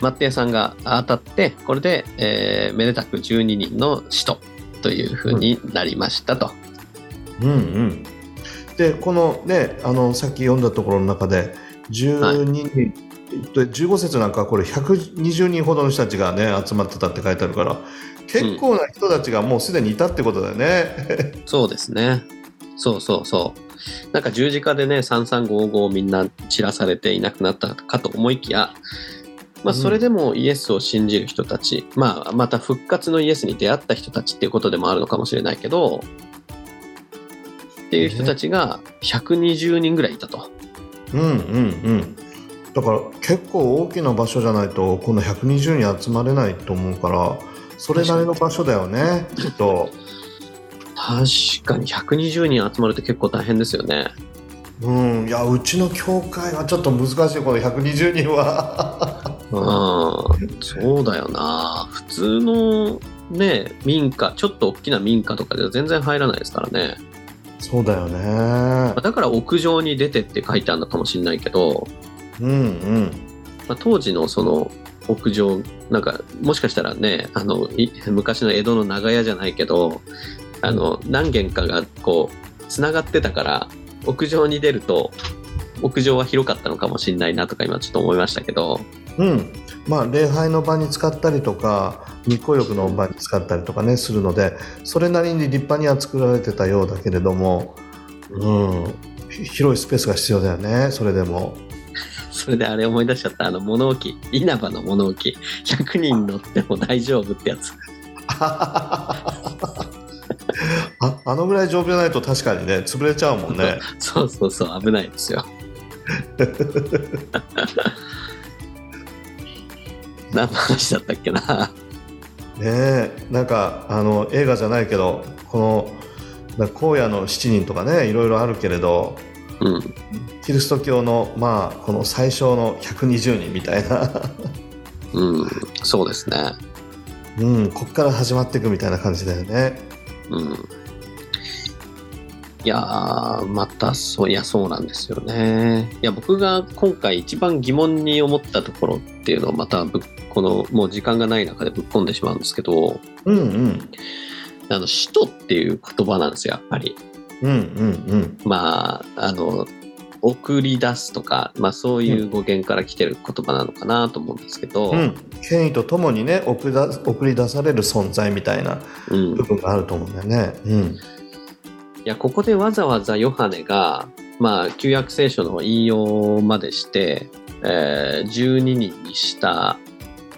マッテヤさんが当たってこれで、えー、めでたく12人の使徒というふうになりましたと。うん、うん、うんでこのねあのさっき読んだところの中で12人、はい15節なんかこれ120人ほどの人たちがね集まってたって書いてあるから結構な人たちがもうすでにいたってことだよね。うん、そうですね。そうそうそう。なんか十字架でね、3355みんな散らされていなくなったかと思いきや、まあ、それでもイエスを信じる人たち、うん、まあ、また復活のイエスに出会った人たちっていうことでもあるのかもしれないけど、っていう人たちが120人ぐらいいたと。うんうんうん。だから結構大きな場所じゃないとこの120人集まれないと思うからそれなりの場所だよねきっと。確かに120人集まるって結構大変ですよね。うん、いやうちの教会はちょっと難しいこの120人は。うん、そうだよな普通のね民家ちょっと大きな民家とかでは全然入らないですからね。そうだよね。だから屋上に出てって書いてあるのかもしれないけど、うんうんまあ、当時のその屋上なんかもしかしたらねあの昔の江戸の長屋じゃないけどあの何軒かがこうつながってたから屋上に出ると屋上は広かったのかもしれないなとか今ちょっと思いましたけど。うん。まあ、礼拝の場に使ったりとか日光浴の場に使ったりとかねするのでそれなりに立派には作られてたようだけれども、うん、広いスペースが必要だよねそれでも。それであれ思い出しちゃった。あの物置稲葉の物置。100人乗っても大丈夫ってやつ ああのぐらい丈夫じゃないと確かにね潰れちゃうもんね。そうそうそう危ないですよ。何の話だったっけな。ねえなんかあの映画じゃないけどこの荒野の7人とかねいろいろあるけれど、うん、キリスト教のまあこの最小の120人みたいな。うんそうですね。うんこっから始まっていくみたいな感じだよねうん。いやまたそういやそうなんですよね。いや僕が今回一番疑問に思ったところっていうのをまたぶこのもう時間がない中でぶっ込んでしまうんですけどうんうん。あの使徒っていう言葉なんですよやっぱり。うんうんうん。まああの送り出すとか、まあ、そういう語源から来てる言葉なのかなと思うんですけど、うん、権威とともにね送り送り出される存在みたいな部分があると思うんだよね。うん、いやここでわざわざヨハネが、まあ、旧約聖書の引用までして、えー、12人にした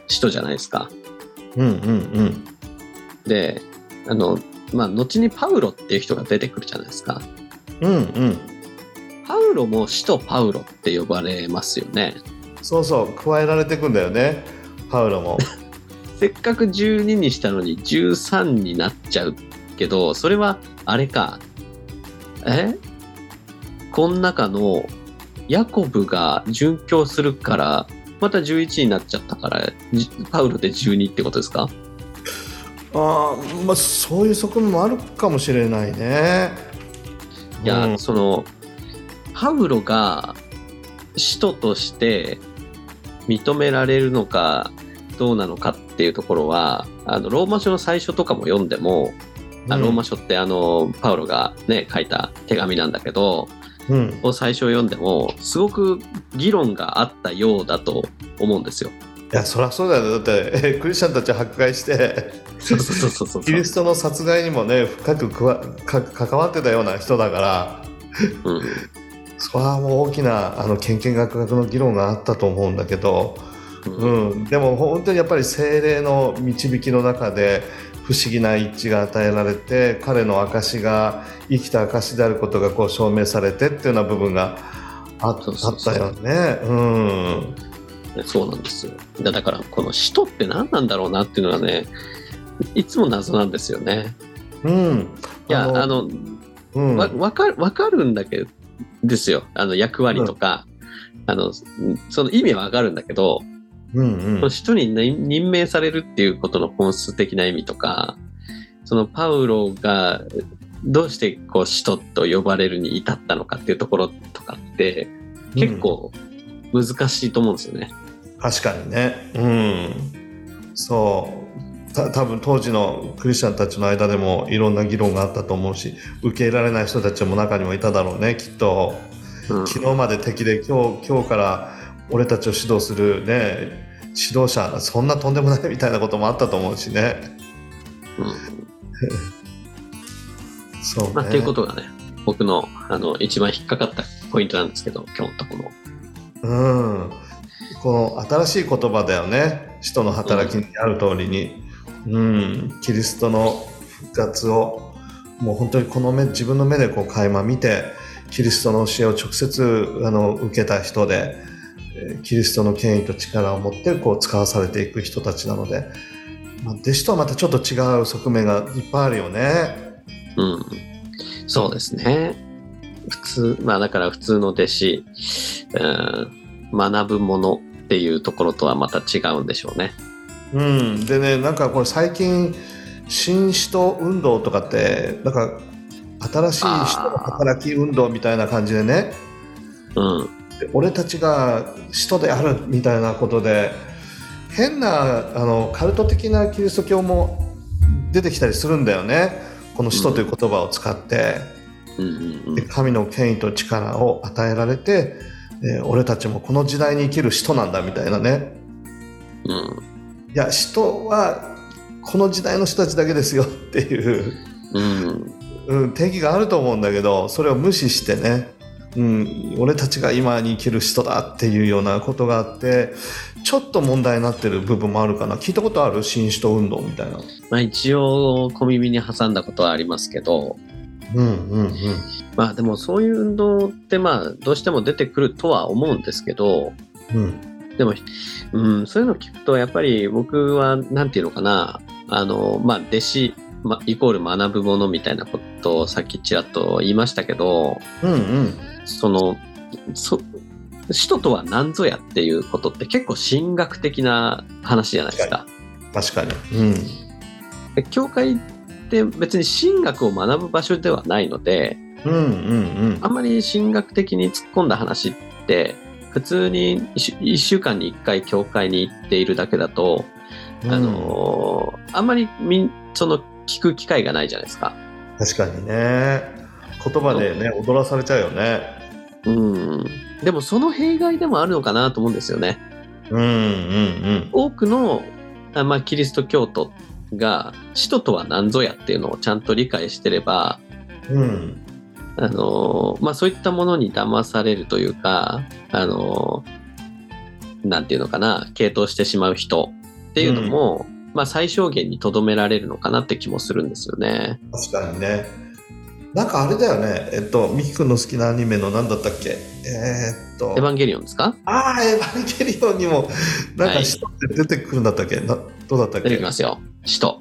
人じゃないですか。うんうんうん、であの、まあ、後にパウロっていう人が出てくるじゃないですか。うんうんパウロも使徒パウロって呼ばれますよね。そうそう加えられていくんだよねパウロも。せっかく12にしたのに13になっちゃうけどそれはあれかえ？この中のヤコブが殉教するからまた11になっちゃったからパウロで12ってことですか？あまあそういう側面もあるかもしれないね。いや、うん、そのパウロが使徒として認められるのかどうなのかっていうところはあのローマ書の最初とかも読んでも、うん、ローマ書ってあのパウロがね書いた手紙なんだけどうん。を最初読んでもすごく議論があったようだと思うんですよ。いや、そりゃそうだよね。だって、え クリスチャンたち迫害して、キリストの殺害にもね、深くくわか関わってたような人だから、うんそれはもう大きなあの献献学学の議論があったと思うんだけど、うんうん、でも本当にやっぱり精霊の導きの中で不思議な一致が与えられて彼の証が生きた証であることがこう証明されてっていうような部分があったよね。うんそうなんですよ。だだからこの使徒って何なんだろうなっていうのはねいつも謎なんですよね。うん、いやあのうん、わ分かるわかるんだけどですよあの役割とか、あのその意味はわかるんだけど、うんうんこの使徒に任任命されるっていうことの本質的な意味とかそのパウロがどうしてこう使徒と呼ばれるに至ったのかっていうところとかって結構難しいと思うんですよね。確かにね。うん。そう。た多分当時のクリスチャンたちの間でもいろんな議論があったと思うし受け入れられない人たちも中にもいただろうねきっと。うん。昨日まで敵で今日今日から俺たちを指導するね指導者そんなとんでもないみたいなこともあったと思うしね。うん。そうね、まあ、っていうことがね僕のあの一番引っかかったポイントなんですけど今日のところ。うん。この新しい言葉だよね。使徒の働きにある通りに、うん、キリストの復活をもう本当にこの目自分の目でこう垣間見てキリストの教えを直接あの受けた人でキリストの権威と力を持ってこう使わされていく人たちなので、まあ、弟子とはまたちょっと違う側面がいっぱいあるよね。うん、そうですね。普通、まあだから普通の弟子、うん、学ぶものっていうところとはまた違うんでしょうね。うん、でねなんかこれ最近新使徒運動とかってなんか新しい使徒の働き運動みたいな感じでね。うん、で俺たちが使徒であるみたいなことで変なあのカルト的なキリスト教も出てきたりするんだよね。この使徒という言葉を使って、うん。で神の権威と力を与えられて、えー俺たちもこの時代に生きる使徒なんだみたいなね。うん、いや使徒はこの時代の人たちだけですよっていう、うん、うん、定義があると思うんだけどそれを無視してね、うん、俺たちが今に生きる人だっていうようなことがあってちょっと問題になってる部分もあるかな。聞いたことある？新使徒運動みたいな。まあ一応小耳に挟んだことはありますけど、うんうんうん。まあでもそういう運動ってまあどうしても出てくるとは思うんですけど、うんでも、うん、そういうの聞くとやっぱり僕はなんていうのかな、あの、まあ弟子、まあ、イコール学ぶものみたいなことをさっきちらっと言いましたけど、うんうん。その、そ、使徒とは何ぞやっていうことって結構神学的な話じゃないですか。確かに。うん。で教会って別に神学を学ぶ場所ではないので、うんうん。あんまり神学的に突っ込んだ話って、普通に1週間に1回教会に行っているだけだと、うんあのーあんまりみん、その、聞く機会がないじゃないですか。確かにね言葉でね踊らされちゃうよね。うん。でもその弊害でもあるのかなと思うんですよね。うんうん多くの、あまあ、キリスト教徒が、使徒とは何ぞやっていうのをちゃんと理解してれば、うんうんあのーまあ、そういったものに騙されるというか、あのーなんていうのかな、傾倒してしまう人っていうのも、まあ、最小限にとどめられるのかなって気もするんですよね。確かにね。なんかあれだよね。えっと、ミキ君の好きなアニメの何だったっけ？えーっとエヴ。ァンゲリオンですか？ああ、エヴァンゲリオンにも、なんはいか人って出てくるんだったっけ、などうだったっけ？出てきますよ。使徒。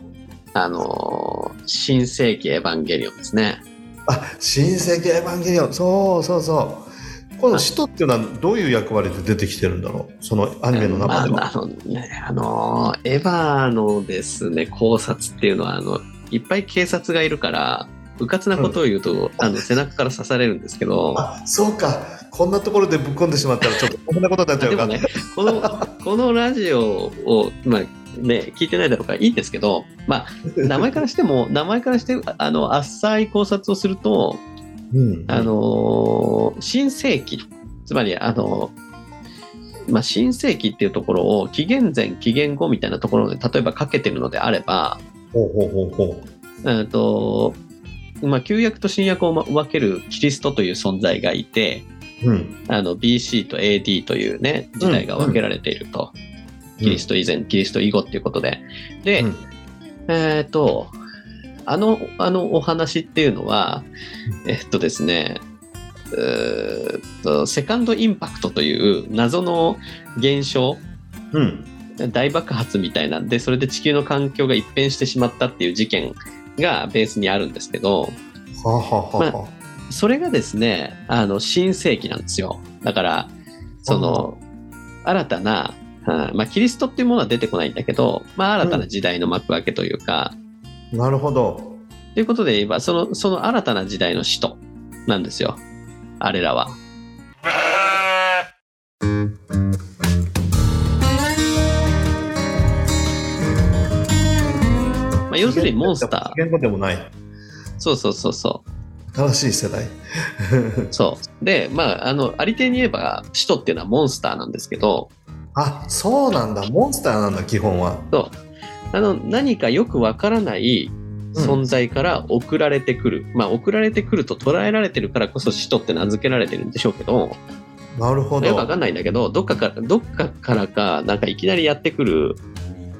あのー新世紀エヴァンゲリオンですね。あ、新世紀エヴァンゲリオン。そうそうそう。この使徒っていうのはどういう役割で出てきてるんだろう？そのアニメの中では。まあ、あのね、あのーエヴァのですね、考察っていうのは、あの、いっぱい警察がいるから、うかつなことを言うと、あの、背中から刺されるんですけど、あ、そうか。こんなところでぶっ込んでしまったらちょっとこんなことになっちゃうか。ね、この、このラジオを、まあ、ね、聞いてないだろうからいいんですけど、まあ、名前からしても、名前からして、あの、浅い考察をすると、うん。あのー新世紀、つまり、あのーまあ、新世紀っていうところを紀元前、紀元後みたいなところで例えばかけてるのであれば、ほうほうほうほえっと、まあ、旧約と新約をま分けるキリストという存在がいて、う。うん。あの BC と AD というね、時代が分けられていると。キリスト以前、キリスト以後っていうことで。で、うんえっ、と、あの、あのお話っていうのは、えっとですね、うーっとセカンドインパクトという謎の現象、うん。大爆発みたいなんで、それで地球の環境が一変してしまったっていう事件がベースにあるんですけど、はあ、はあはあはそれがですね、あの、新世紀なんですよ。だから、その、新たな、はいまあ、キリストっていうものは出てこないんだけど、まあ、新たな時代の幕開けというか、あ、なるほど。ということで言えば、その、その新たな時代の使徒なんですよ。あれらは。まあ、要するにモンスタ言語でもない。ー。そうそうそうそう。新しい世代。そう。で、まあ、あの、ありていに言えば、使徒っていうのはモンスターなんですけど、あ、そうなんだ。モンスターなんだ、基本は。あの、何かよくわからない存在から送られてくる。まあ、送られてくると捉えられてるからこそ使徒って名付けられてるんでしょうけど、なるほど。よくわかんないんだけど、どっかから、どっかからか、なんかいきなりやってくる、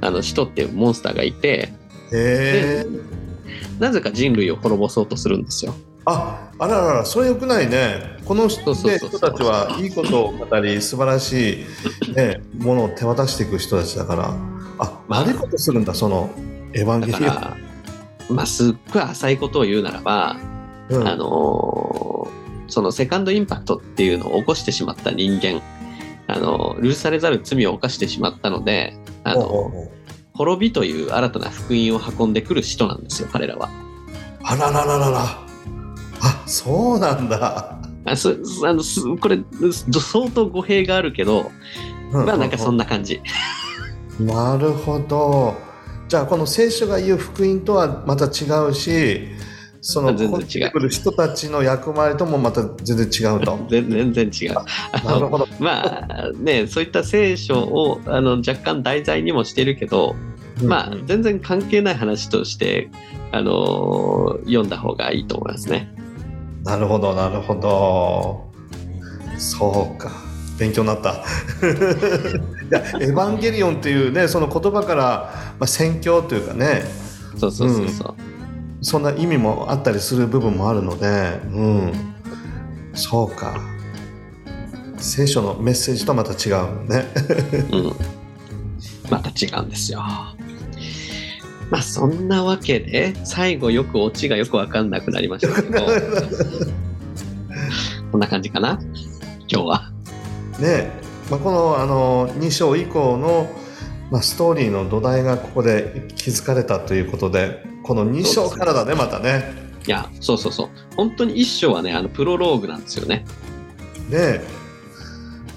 あの、使徒っていうモンスターがいて、へえ。なぜか人類を滅ぼそうとするんですよ。あ、あららら、それよくないね。この人たちはいいことを語り、素晴らしい、ね、ものを手渡していく人たちだから、あ、まあ悪いことするんだ、その、エヴァンゲリオン。まあ、すっごい浅いことを言うならば、うんあのーそのセカンドインパクトっていうのを起こしてしまった人間、あの許されざる罪を犯してしまったので、あの滅びという新たな福音を運んでくる人なんですよ、彼らは。あららららら。あ、そうなんだ。あすあのすこれ、す相当語弊があるけど、まあなんかそんな感じ。なるほど。じゃあこの聖書が言う福音とはまた違うし、その全然違う人たちの役割ともまた全然違うと。全全然違う。なるほど。まあね、そういった聖書をあの若干題材にもしてるけど、まあ全然関係ない話として、あの読んだ方がいいと思いますね。なるほど、なるほど。そうか。勉強になった。いや、エヴァンゲリオンっていうね、その言葉から、まあ、宣教というかね、そうそうそうそう。そんな意味もあったりする部分もあるので、うん。そうか。聖書のメッセージとはまた違うね。うん。また違うんですよ。まあそんなわけで、最後よくオチがよくわかんなくなりましたけど、こんな感じかな？今日は。ねまあ、このあの2章以降の、まあ、ストーリーの土台がここで築かれたということでこの2章からだねまたね。いや、そうそうそう。本当に一章はね、あの、プロローグなんですよね。で、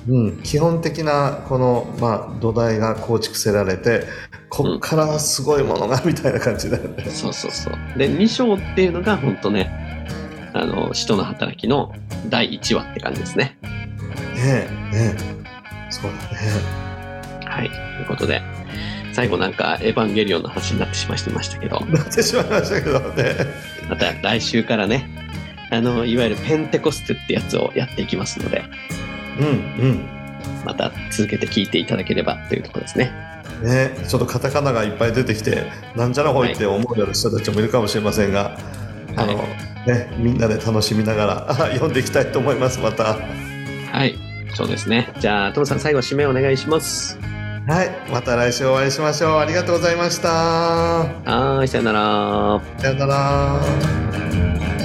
うん、基本的なこの、まあ、土台が構築せられてこっからすごいものがみたいな感じだよね。そうそうそう。で、2章っていうのが本当ね、あの、使徒の働きの第1話って感じですね。ねえねえそうだね。はい。ということで、最後なんかエヴァンゲリオンの話になってしまいましたけど、なってしまいましたけどね。また来週からね、あの、いわゆるペンテコステってやつをやっていきますので、うんまた続けて聞いていただければというところですね。うん。ねちょっとカタカナがいっぱい出てきてなんじゃらほいって思うような人たちもいるかもしれませんが、あのはね、みんなで楽しみながらあ 読んでいきたいと思いますまた。はい。そうですね。じゃあ、トムさん最後締めお願いします。はい、また来週お会いしましょう。ありがとうございました。はーい、さよなら。さよなら。